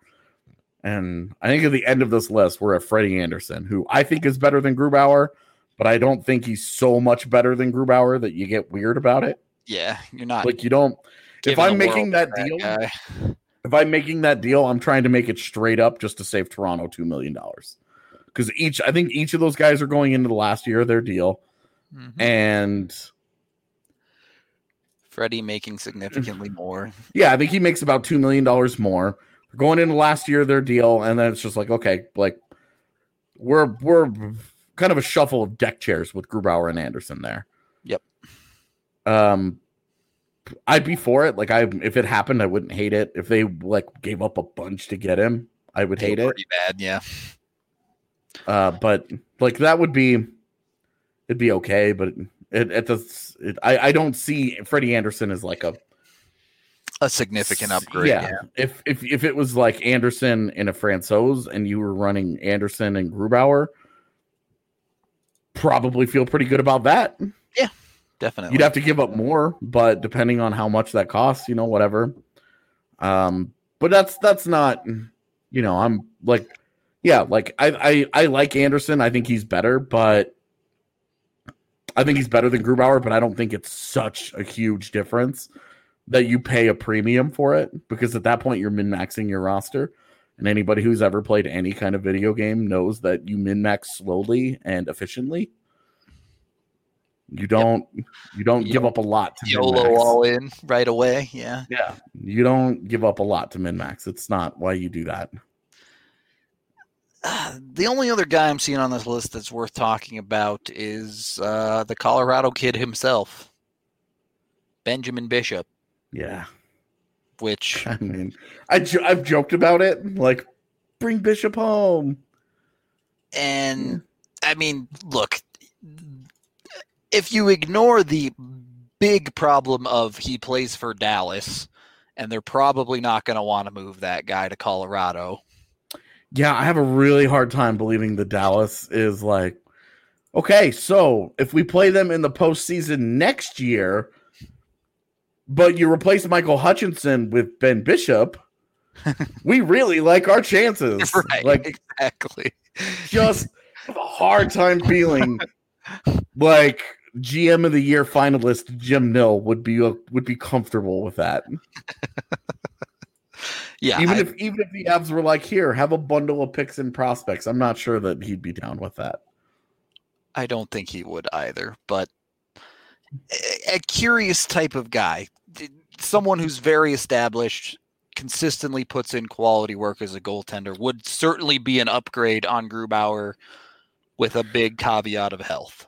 And I think at the end of this list, we're at Freddie Andersen, who I think is better than Grubauer but I don't think he's so much better than Grubauer that you get weird about it. Yeah, you're not like you don't. If I'm making that deal, that if I'm making that deal, I'm trying to make it straight up just to save Toronto two million dollars. Because each, I think each of those guys are going into the last year of their deal, mm-hmm. and Freddie making significantly more. Yeah, I think he makes about two million dollars more. They're going into last year their deal, and then it's just like, okay, like we're we're kind of a shuffle of deck chairs with Grubauer and Andersen there. Yep. Um, I'd be for it. Like I, if it happened, I wouldn't hate it. If they like gave up a bunch to get him, I would hate it. Pretty bad, yeah. Uh, but like that would be, it'd be okay. But it, at the, it, I, I don't see Freddie Andersen as like a a significant upgrade. Yeah. yeah. If if if it was like Andersen in a Francouz and you were running Andersen and Grubauer, probably feel pretty good about that. Yeah, definitely. You'd have to give up more, but depending on how much that costs, you know, whatever. Um, but that's that's not, you know, I'm like, yeah, like I I I like Andersen. I think he's better, but I think he's better than Grubauer, but I don't think it's such a huge difference that you pay a premium for it because at that point you're min maxing your roster. And anybody who's ever played any kind of video game knows that you min max slowly and efficiently. You don't yep. you don't give up a lot to YOLO min-max. all in right away. Yeah. Yeah. You don't give up a lot to min max. It's not why you do that. Uh, the only other guy I'm seeing on this list that's worth talking about is uh, the Colorado kid himself, Benjamin Bishop. Yeah which I mean, I I've joked about it, like bring Bishop home. And I mean, look, if you ignore the big problem of he plays for Dallas, and they're probably not going to want to move that guy to Colorado. Yeah, I have a really hard time believing the Dallas is like, okay, so if we play them in the postseason next year, but you replace Michael Hutchinson with Ben Bishop, we really like our chances. Right, like exactly. Just have a hard time feeling like GM of the year finalist Jim Nill would be uh, would be comfortable with that. Yeah, even I, if even if the Avs were like, here, have a bundle of picks and prospects, I'm not sure that he'd be down with that. I don't think he would either, but a curious type of guy, someone who's very established consistently puts in quality work as a goaltender would certainly be an upgrade on Grubauer with a big caveat of health.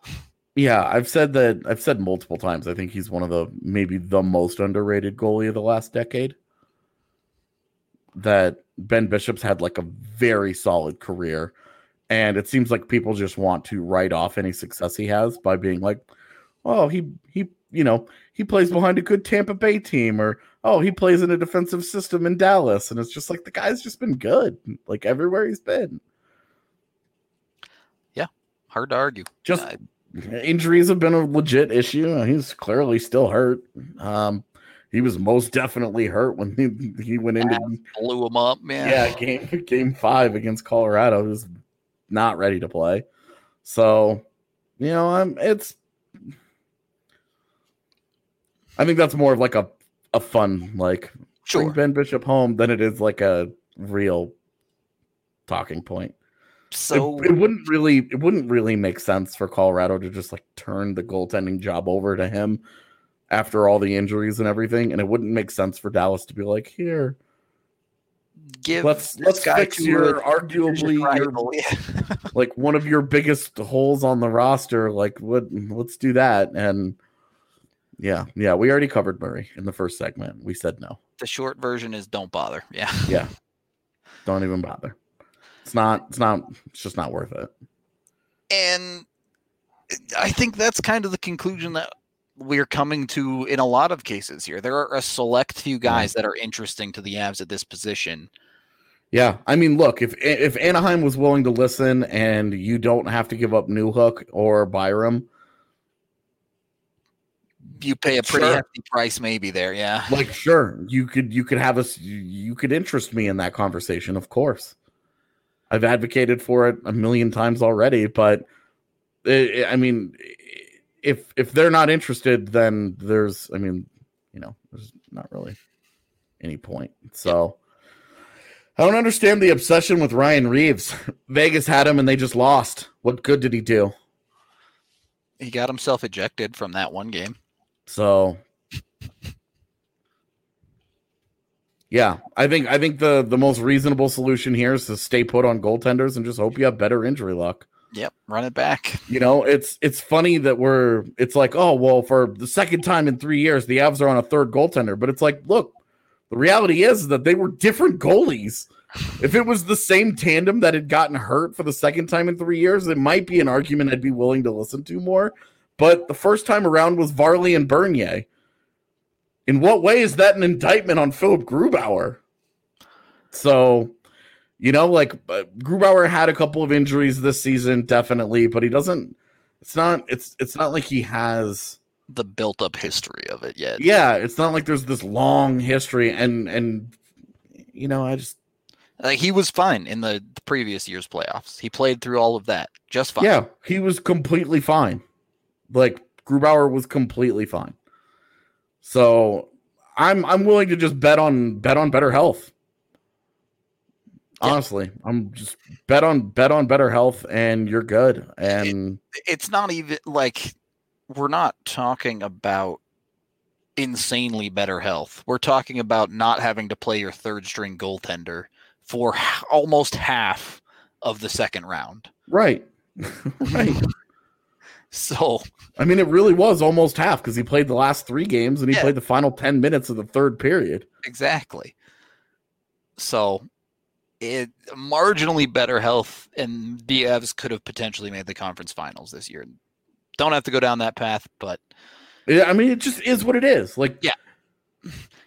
Yeah, I've said that I've said multiple times. I think he's one of the maybe the most underrated goalie of the last decade. That Ben Bishop's had like a very solid career. And it seems like people just want to write off any success he has by being like, oh, he he you know, he plays behind a good Tampa Bay team, or oh, he plays in a defensive system in Dallas. And it's just like the guy's just been good, like everywhere he's been. Yeah, hard to argue. Just uh, injuries have been a legit issue. He's clearly still hurt. Um, he was most definitely hurt when he, he went into blew him up, man. Yeah, game game five against Colorado. He was not ready to play. So, you know, I'm it's I think that's more of like a a fun like sure. bring Ben Bishop home than it is like a real talking point. So it, it, wouldn't really it wouldn't really make sense for Colorado to just like turn the goaltending job over to him after all the injuries and everything, and it wouldn't make sense for Dallas to be like, here, give let's let's fix your arguably your, like one of your biggest holes on the roster. Like what? Let's do that and yeah, yeah, we already covered Murray in the first segment. We said no. The short version is don't bother. Yeah. Yeah. Don't even bother. It's not it's not it's just not worth it. And I think that's kind of the conclusion that we're coming to in a lot of cases here. There are a select few guys that are interesting to the Avs at this position. Yeah, I mean, look, if if Anaheim was willing to listen and you don't have to give up Newhook or Byram, you pay a pretty sure. hefty price maybe there yeah like sure you could you could have us you could interest me in that conversation of course i've advocated for it a million times already but it, i mean if if they're not interested then there's i mean you know there's not really any point so I don't understand the obsession with Ryan Reaves. Vegas had him and they just lost. What good did he do? He got himself ejected from that one game. So yeah, I think I think the the most reasonable solution here is to stay put on goaltenders and just hope you have better injury luck. Yep, run it back. You know, it's it's funny that we're it's like, oh well, for the second time in three years, the Avs are on a third goaltender. But it's like, look, the reality is that they were different goalies. If it was the same tandem that had gotten hurt for the second time in three years, it might be an argument I'd be willing to listen to more. But the first time around was Varley and Bernier. In what way is that an indictment on Philip Grubauer? So, you know, like uh, Grubauer had a couple of injuries this season, definitely, but he doesn't. It's not. It's it's not like he has the built up history of it yet. Yeah, it's not like there's this long history, and and you know, I just like he was fine in the, the previous year's playoffs. He played through all of that just fine. Yeah, he was completely fine. Like Grubauer was completely fine. So I'm I'm willing to just bet on bet on better health. Honestly, I'm just bet on bet on better health and you're good. And it, it's not even like we're not talking about insanely better health. We're talking about not having to play your third string goaltender for almost half of the second round. Right. right. So, I mean, it really was almost half because he played the last three games and he yeah. played the final 10 minutes of the third period. Exactly. So, it marginally better health, and the Avs could have potentially made the conference finals this year. Don't have to go down that path, but yeah, I mean, it just is what it is. Like, yeah,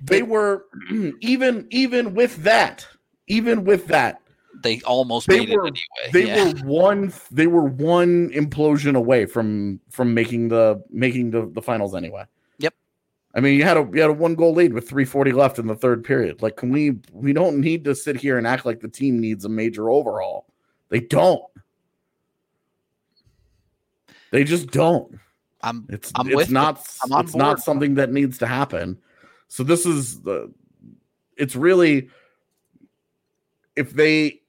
they it, were even even with that, even with that, they almost they made were, it anyway. They yeah. were one they were one implosion away from from making the making the, the finals anyway. I mean, you had a you had a one goal lead with 340 left in the third period. Like, can we we don't need to sit here and act like the team needs a major overhaul. They don't. They just don't. I'm it's I'm it's not it's not something that needs to happen. So this is the it's really if they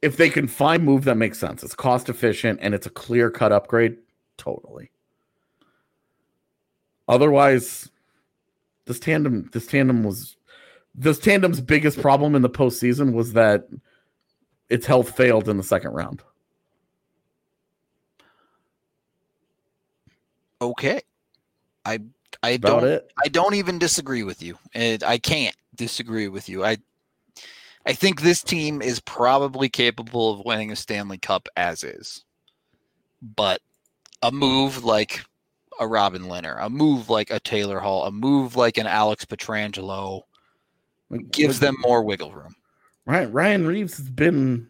if they can find move that makes sense, it's cost efficient and it's a clear cut upgrade, totally. Otherwise, this tandem this tandem was this tandem's biggest problem in the postseason was that its health failed in the second round. Okay. I I don't it. I don't even disagree with you. And I can't disagree with you. I I think this team is probably capable of winning a Stanley Cup as is. But a move like a Robin Lehner, a move like a Taylor Hall, a move like an Alex Petrangelo gives them more wiggle room. Right. Ryan Reaves has been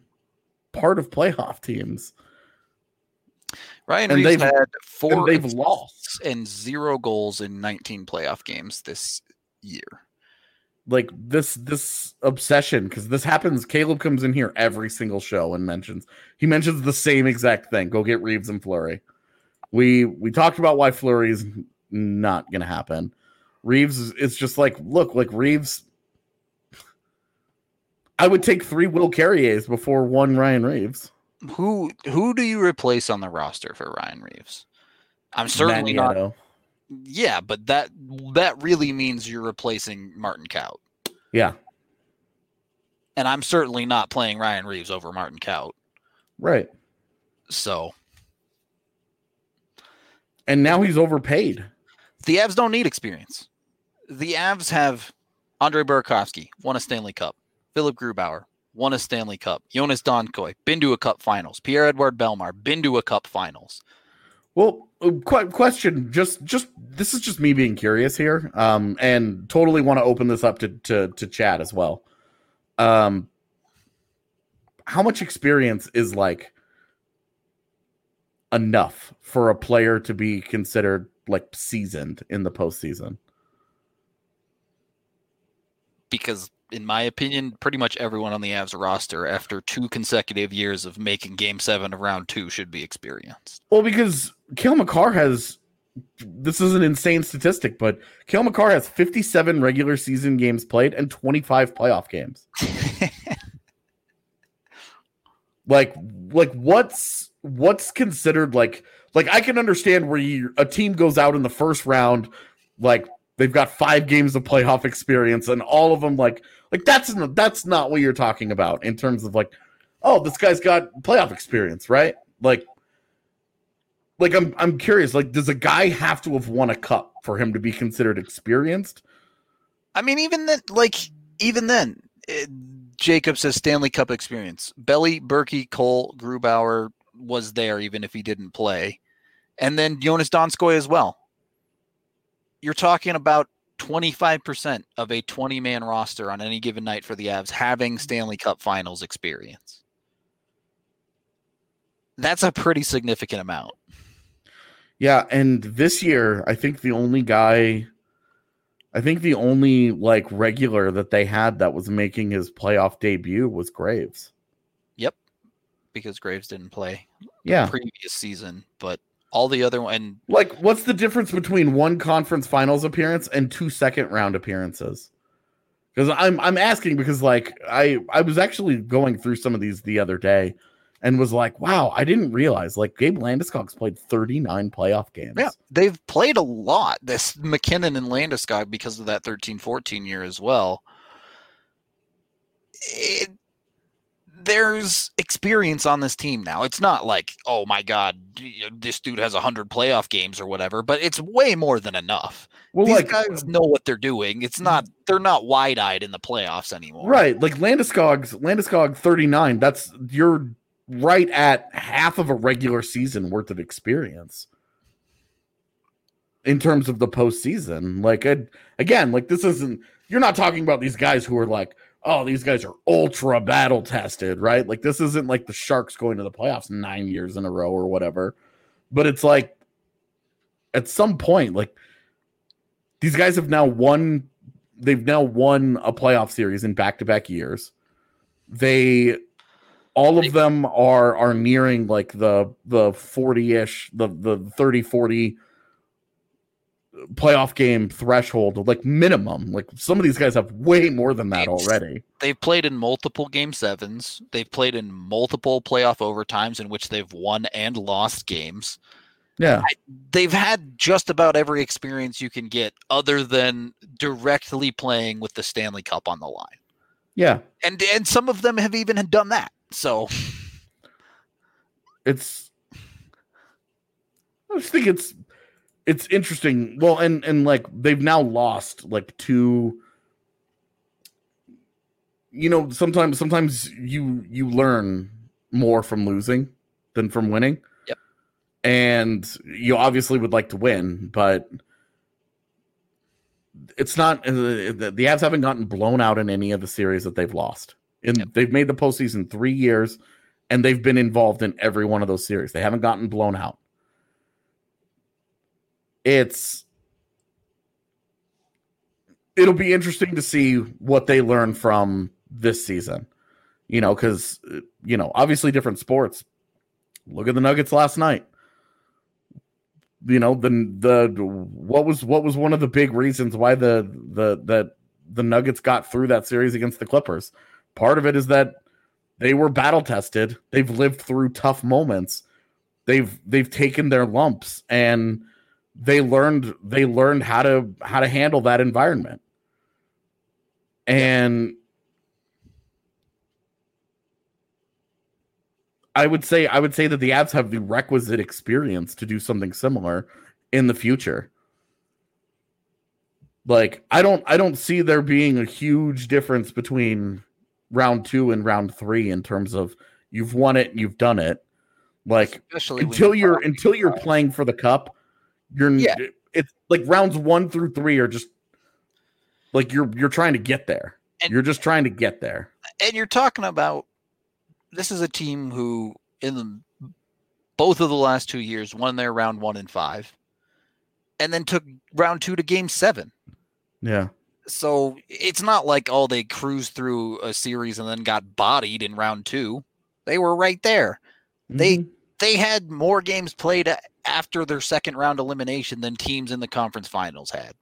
part of playoff teams. Ryan and Reaves had four they've lost and zero goals in 19 playoff games this year. Like this this obsession because this happens. Caleb comes in here every single show and mentions he mentions the same exact thing. Go get Reaves and Fleury. We we talked about why Fleury is not going to happen. Reaves is just like look like Reaves. I would take three Will Carriers before one Ryan Reaves. Who who do you replace on the roster for Ryan Reaves? I'm certainly not. Yeah, but that that really means you're replacing Martin Kaut. Yeah. And I'm certainly not playing Ryan Reaves over Martin Kaut. Right. So. And now he's overpaid. The Avs don't need experience. The Avs have Andre Burakovsky, won a Stanley Cup. Philip Grubauer, won a Stanley Cup. Jonas Donskoi, been to a Cup Finals. Pierre Edward Bellemare, been to a Cup Finals. Well, uh, question. Just, just this is just me being curious here, um, and totally want to open this up to to to chat as well. Um, how much experience is like enough for a player to be considered like seasoned in the postseason? Because in my opinion, pretty much everyone on the Avs roster after two consecutive years of making game seven of round two should be experienced. Well, because Cale Makar has this is an insane statistic, but Cale Makar has 57 regular season games played and 25 playoff games. like like what's what's considered like like I can understand where you, a team goes out in the first round like they've got five games of playoff experience and all of them like like that's that's not what you're talking about in terms of like, oh, this guy's got playoff experience, right? Like, like I'm I'm curious. Like, does a guy have to have won a cup for him to be considered experienced? I mean, even then, like even then, eh, it, Jacob says Stanley Cup experience. Belly, Berkey, Cole, Grubauer was there even if he didn't play, and then Jonas Donskoi as well. You're talking about 25% of a 20 man roster on any given night for the Avs having Stanley Cup finals experience. That's a pretty significant amount. Yeah, and this year I think the only guy I think the only like regular that they had that was making his playoff debut was Graves. Because Graves didn't play yeah. previous season, but all the other and like what's the difference between one conference finals appearance and two second round appearances? Because i'm i'm asking because like i i was actually going through some of these the other day and was like wow i didn't realize. Like gabe landeskog's played 39 playoff games. Yeah they've played a lot this MacKinnon and landeskog because of that 13 14 year as well. It, there's experience on this team now. It's not like, oh my god, this dude has hundred playoff games or whatever, but it's way more than enough. Well, These like, guys know what they're doing. It's not they're not wide eyed in the playoffs anymore. Right, like Landeskog's Landeskog thirty nine. That's you're right at half of a regular season worth of experience in terms of the postseason. Like again, like this isn't. You're not talking about these guys who are like oh, these guys are ultra battle tested, right? Like this isn't like the Sharks going to the playoffs nine years in a row or whatever. But it's like at some point, like these guys have now won, they've now won a playoff series in back to back years. They all of them are are nearing like the the 40ish, the the 30 40 playoff game threshold, like minimum. Like some of these guys have way more than that already. They've played in multiple game sevens. They've played in multiple playoff overtimes in which they've won and lost games. Yeah. I, they've had just about every experience you can get other than directly playing with the Stanley Cup on the line. Yeah. And and some of them have even done that. So it's I just think it's it's interesting. Well, and and like they've now lost like two you know, sometimes sometimes you you learn more from losing than from winning. Yep. And you obviously would like to win, but it's not uh, the Avs haven't gotten blown out in any of the series that they've lost. And yep. they've made the postseason three years, and they've been involved in every one of those series. They haven't gotten blown out. It's it'll be interesting to see what they learn from this season. You know, because you know, obviously different sports. Look at the Nuggets last night. You know, the the what was what was one of the big reasons why the the that the Nuggets got through that series against the Clippers. Part of it is that they were battle tested. They've lived through tough moments. They've they've taken their lumps and they learned they learned how to how to handle that environment. And I would say I would say that the Avs have the requisite experience to do something similar in the future. Like I don't I don't see there being a huge difference between round 2 and round 3 in terms of you've won it and you've done it. Like Especially until you're until you're playing for the cup, you're yeah. it's like rounds 1 through 3 are just like you're you're trying to get there. And, you're just trying to get there. And you're talking about this is a team who in the, both of the last two years won their round one and five, and then took round two to game seven. Yeah. So it's not like oh they cruised through a series and then got bodied in round two. They were right there. Mm-hmm. They they had more games played after their second round elimination than teams in the conference finals had.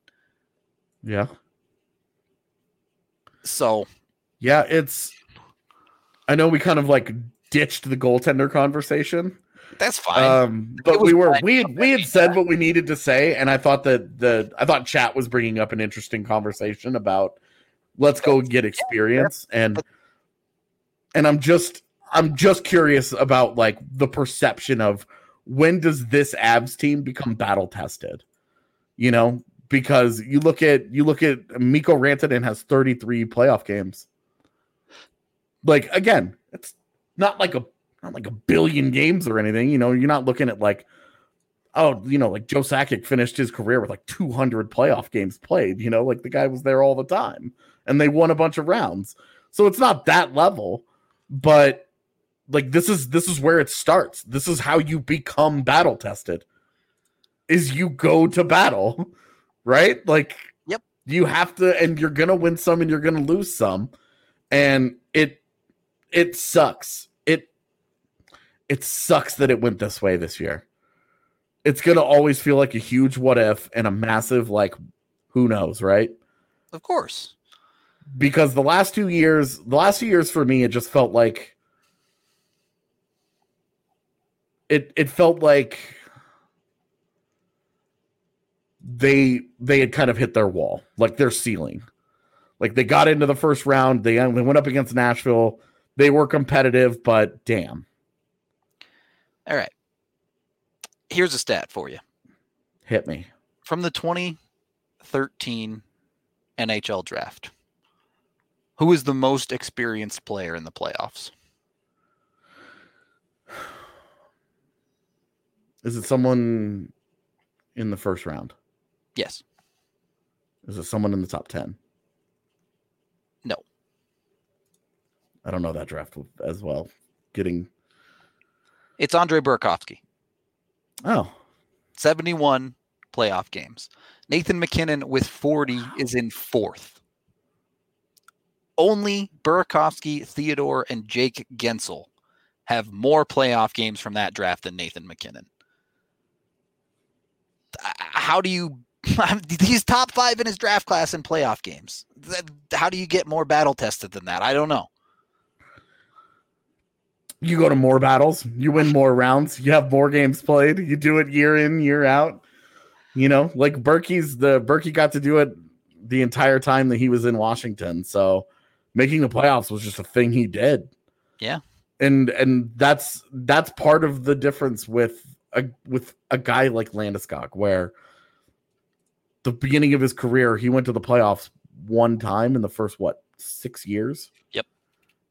Yeah. So yeah, it's I know we kind of like ditched the goaltender conversation. That's fine. Um, but we were we had, we had said what we needed to say, and I thought that the I thought chat was bringing up an interesting conversation about let's go get experience and and I'm just I'm just curious about like the perception of when does this Avs team become battle tested? You know, because you look at you look at Mikko Rantanen has 33 playoff games like again, it's not like a not like a billion games or anything. You know, you're not looking at like, oh, you know, like Joe Sakic finished his career with like 200 playoff games played. You know, like the guy was there all the time, and they won a bunch of rounds. So it's not that level, but like this is this is where it starts. This is how you become battle tested. Is you go to battle, right? Like, yep, you have to, and you're gonna win some, and you're gonna lose some, and it it sucks. It it sucks that it went this way this year. It's gonna always feel like a huge what if and a massive like who knows, right? Of course. Because the last two years, the last two years for me, it just felt like it it felt like they they had kind of hit their wall, like their ceiling. Like they got into the first round, they, they went up against Nashville, they were competitive, but damn. All right. Here's a stat for you. Hit me. From the 2013 NHL draft, who is the most experienced player in the playoffs? Is it someone in the first round? Yes. Is it someone in the top 10? No. I don't know that draft as well. Getting it's Andre Burakovsky. Oh. 71 playoff games. Nathan MacKinnon with 40 is in fourth. Only Burakovsky, Theodore, and Jake Guentzel have more playoff games from that draft than Nathan MacKinnon. How do you he's top five in his draft class in playoff games. How do you get more battle tested than that? I don't know. you go to more battles, you win more rounds, you have more games played, you do it year in, year out. You know, like Berkey's the Berkey got to do it the entire time that he was in Washington. So making the playoffs was just a thing he did. Yeah. And and that's that's part of the difference with a with a guy like Landeskog, where the beginning of his career, he went to the playoffs one time in the first what six years. Yep.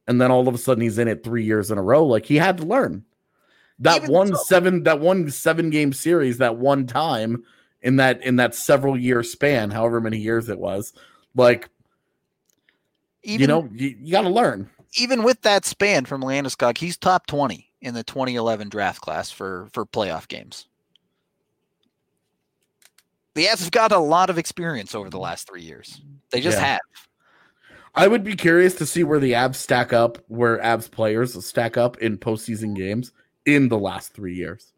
And then all of a sudden he's in it three years in a row. Like he had to learn that Even one so. seven that one seven game series that one time in that in that several year span, however many years it was. Like even, you know, you, you got to learn. Even with that span from Landeskog, he's top twenty in the 2011 draft class for for playoff games. The Avs have got a lot of experience over the last three years. They just yeah. have. I would be curious to see where the Avs stack up, where Avs players stack up in postseason games in the last three years.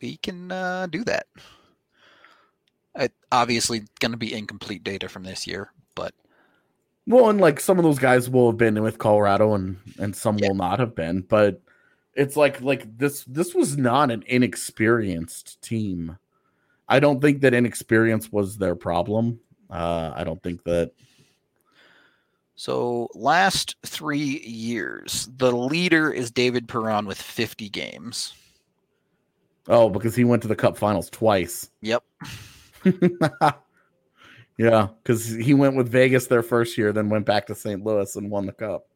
We can uh, do that. It, obviously, going to be incomplete data from this year, but well, and like some of those guys will have been with Colorado, and and some yeah. will not have been. But it's like like this this was not an inexperienced team. I don't think that inexperience was their problem. Uh, I don't think that. So last three years, the leader is David Perron with 50 games. Oh, because he went to the Cup Finals twice. Yep. yeah, because he went with Vegas their first year, then went back to St. Louis and won the Cup.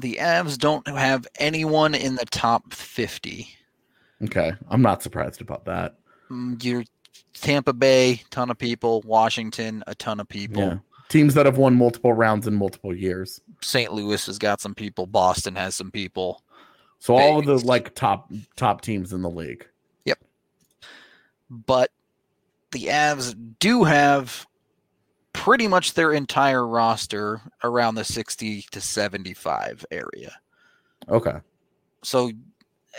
The Avs don't have anyone in the top 50. Okay, I'm not surprised about that. Mm, you're Tampa Bay, ton of people. Washington, a ton of people. Yeah. Teams that have won multiple rounds in multiple years. St. Louis has got some people. Boston has some people. So all of the like top top teams in the league. Yep. But the Avs do have pretty much their entire roster around the 60 to 75 area. Okay. So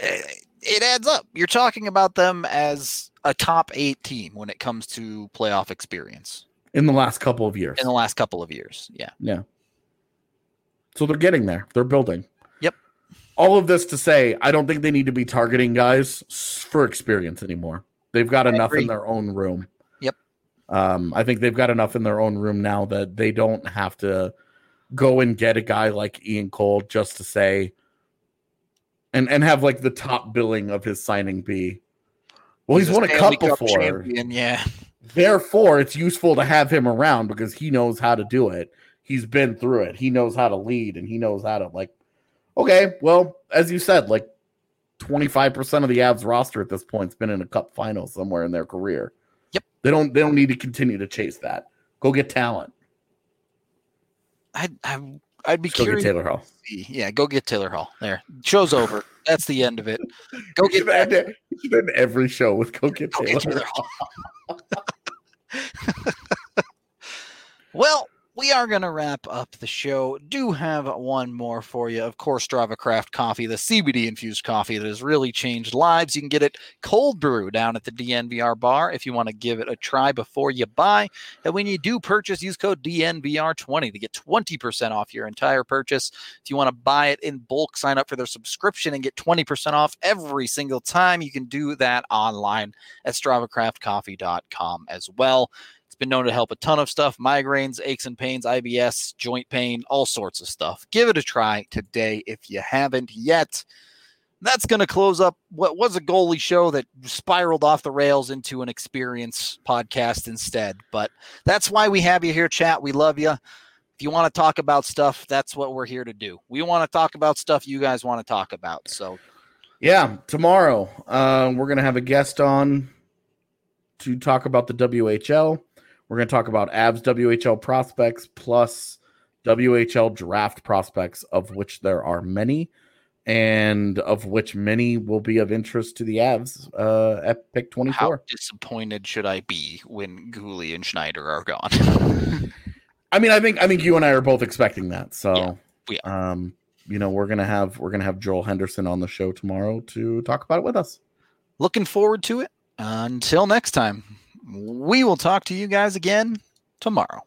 eh, it adds up. You're talking about them as a top eight team when it comes to playoff experience in the last couple of years. In the last couple of years, yeah, yeah. So they're getting there. They're building. Yep. All of this to say, I don't think they need to be targeting guys for experience anymore. They've got I enough agree. in their own room. Um, I think they've got enough in their own room now that they don't have to go and get a guy like Ian Cole just to say and and have like the top billing of his signing be well, he's, he's won a cup, cup before. Champion, yeah. Therefore, it's useful to have him around because he knows how to do it. He's been through it. He knows how to lead and he knows how to like okay, well, as you said, like 25% of the Avs roster at this point's been in a cup final somewhere in their career. They don't they don't need to continue to chase that. Go get talent. I I I'd be curious. Taylor Hall. Yeah, go get Taylor Hall. There, show's over. That's the end of it. Go get that. Been every show with go get go Taylor, get Taylor Hall. well, we are going to wrap up the show. Do have one more for you. Of course, Strava Craft Coffee, the CBD infused coffee that has really changed lives. You can get it cold brew down at the DNVR bar if you want to give it a try before you buy. And when you do purchase, use code DNVR20 to get 20% off your entire purchase. If you want to buy it in bulk, sign up for their subscription and get 20% off every single time. You can do that online at StravaCraftCoffee.com as well been known to help a ton of stuff migraines, aches and pains, IBS, joint pain, all sorts of stuff. Give it a try today if you haven't yet. That's going to close up what was a goalie show that spiraled off the rails into an experience podcast instead. But that's why we have you here, chat. We love you. If you want to talk about stuff, that's what we're here to do. We want to talk about stuff you guys want to talk about. So, yeah, tomorrow uh, we're going to have a guest on to talk about the WHL. We're going to talk about Avs WHL prospects plus WHL draft prospects, of which there are many, and of which many will be of interest to the Avs uh, at pick 24. How disappointed should I be when Guhle and Schneider are gone? I mean, I think I think you and I are both expecting that. So, yeah, um, you know, we're gonna have we're gonna have Joel Henderson on the show tomorrow to talk about it with us. Looking forward to it. Until next time we will talk to you guys again tomorrow.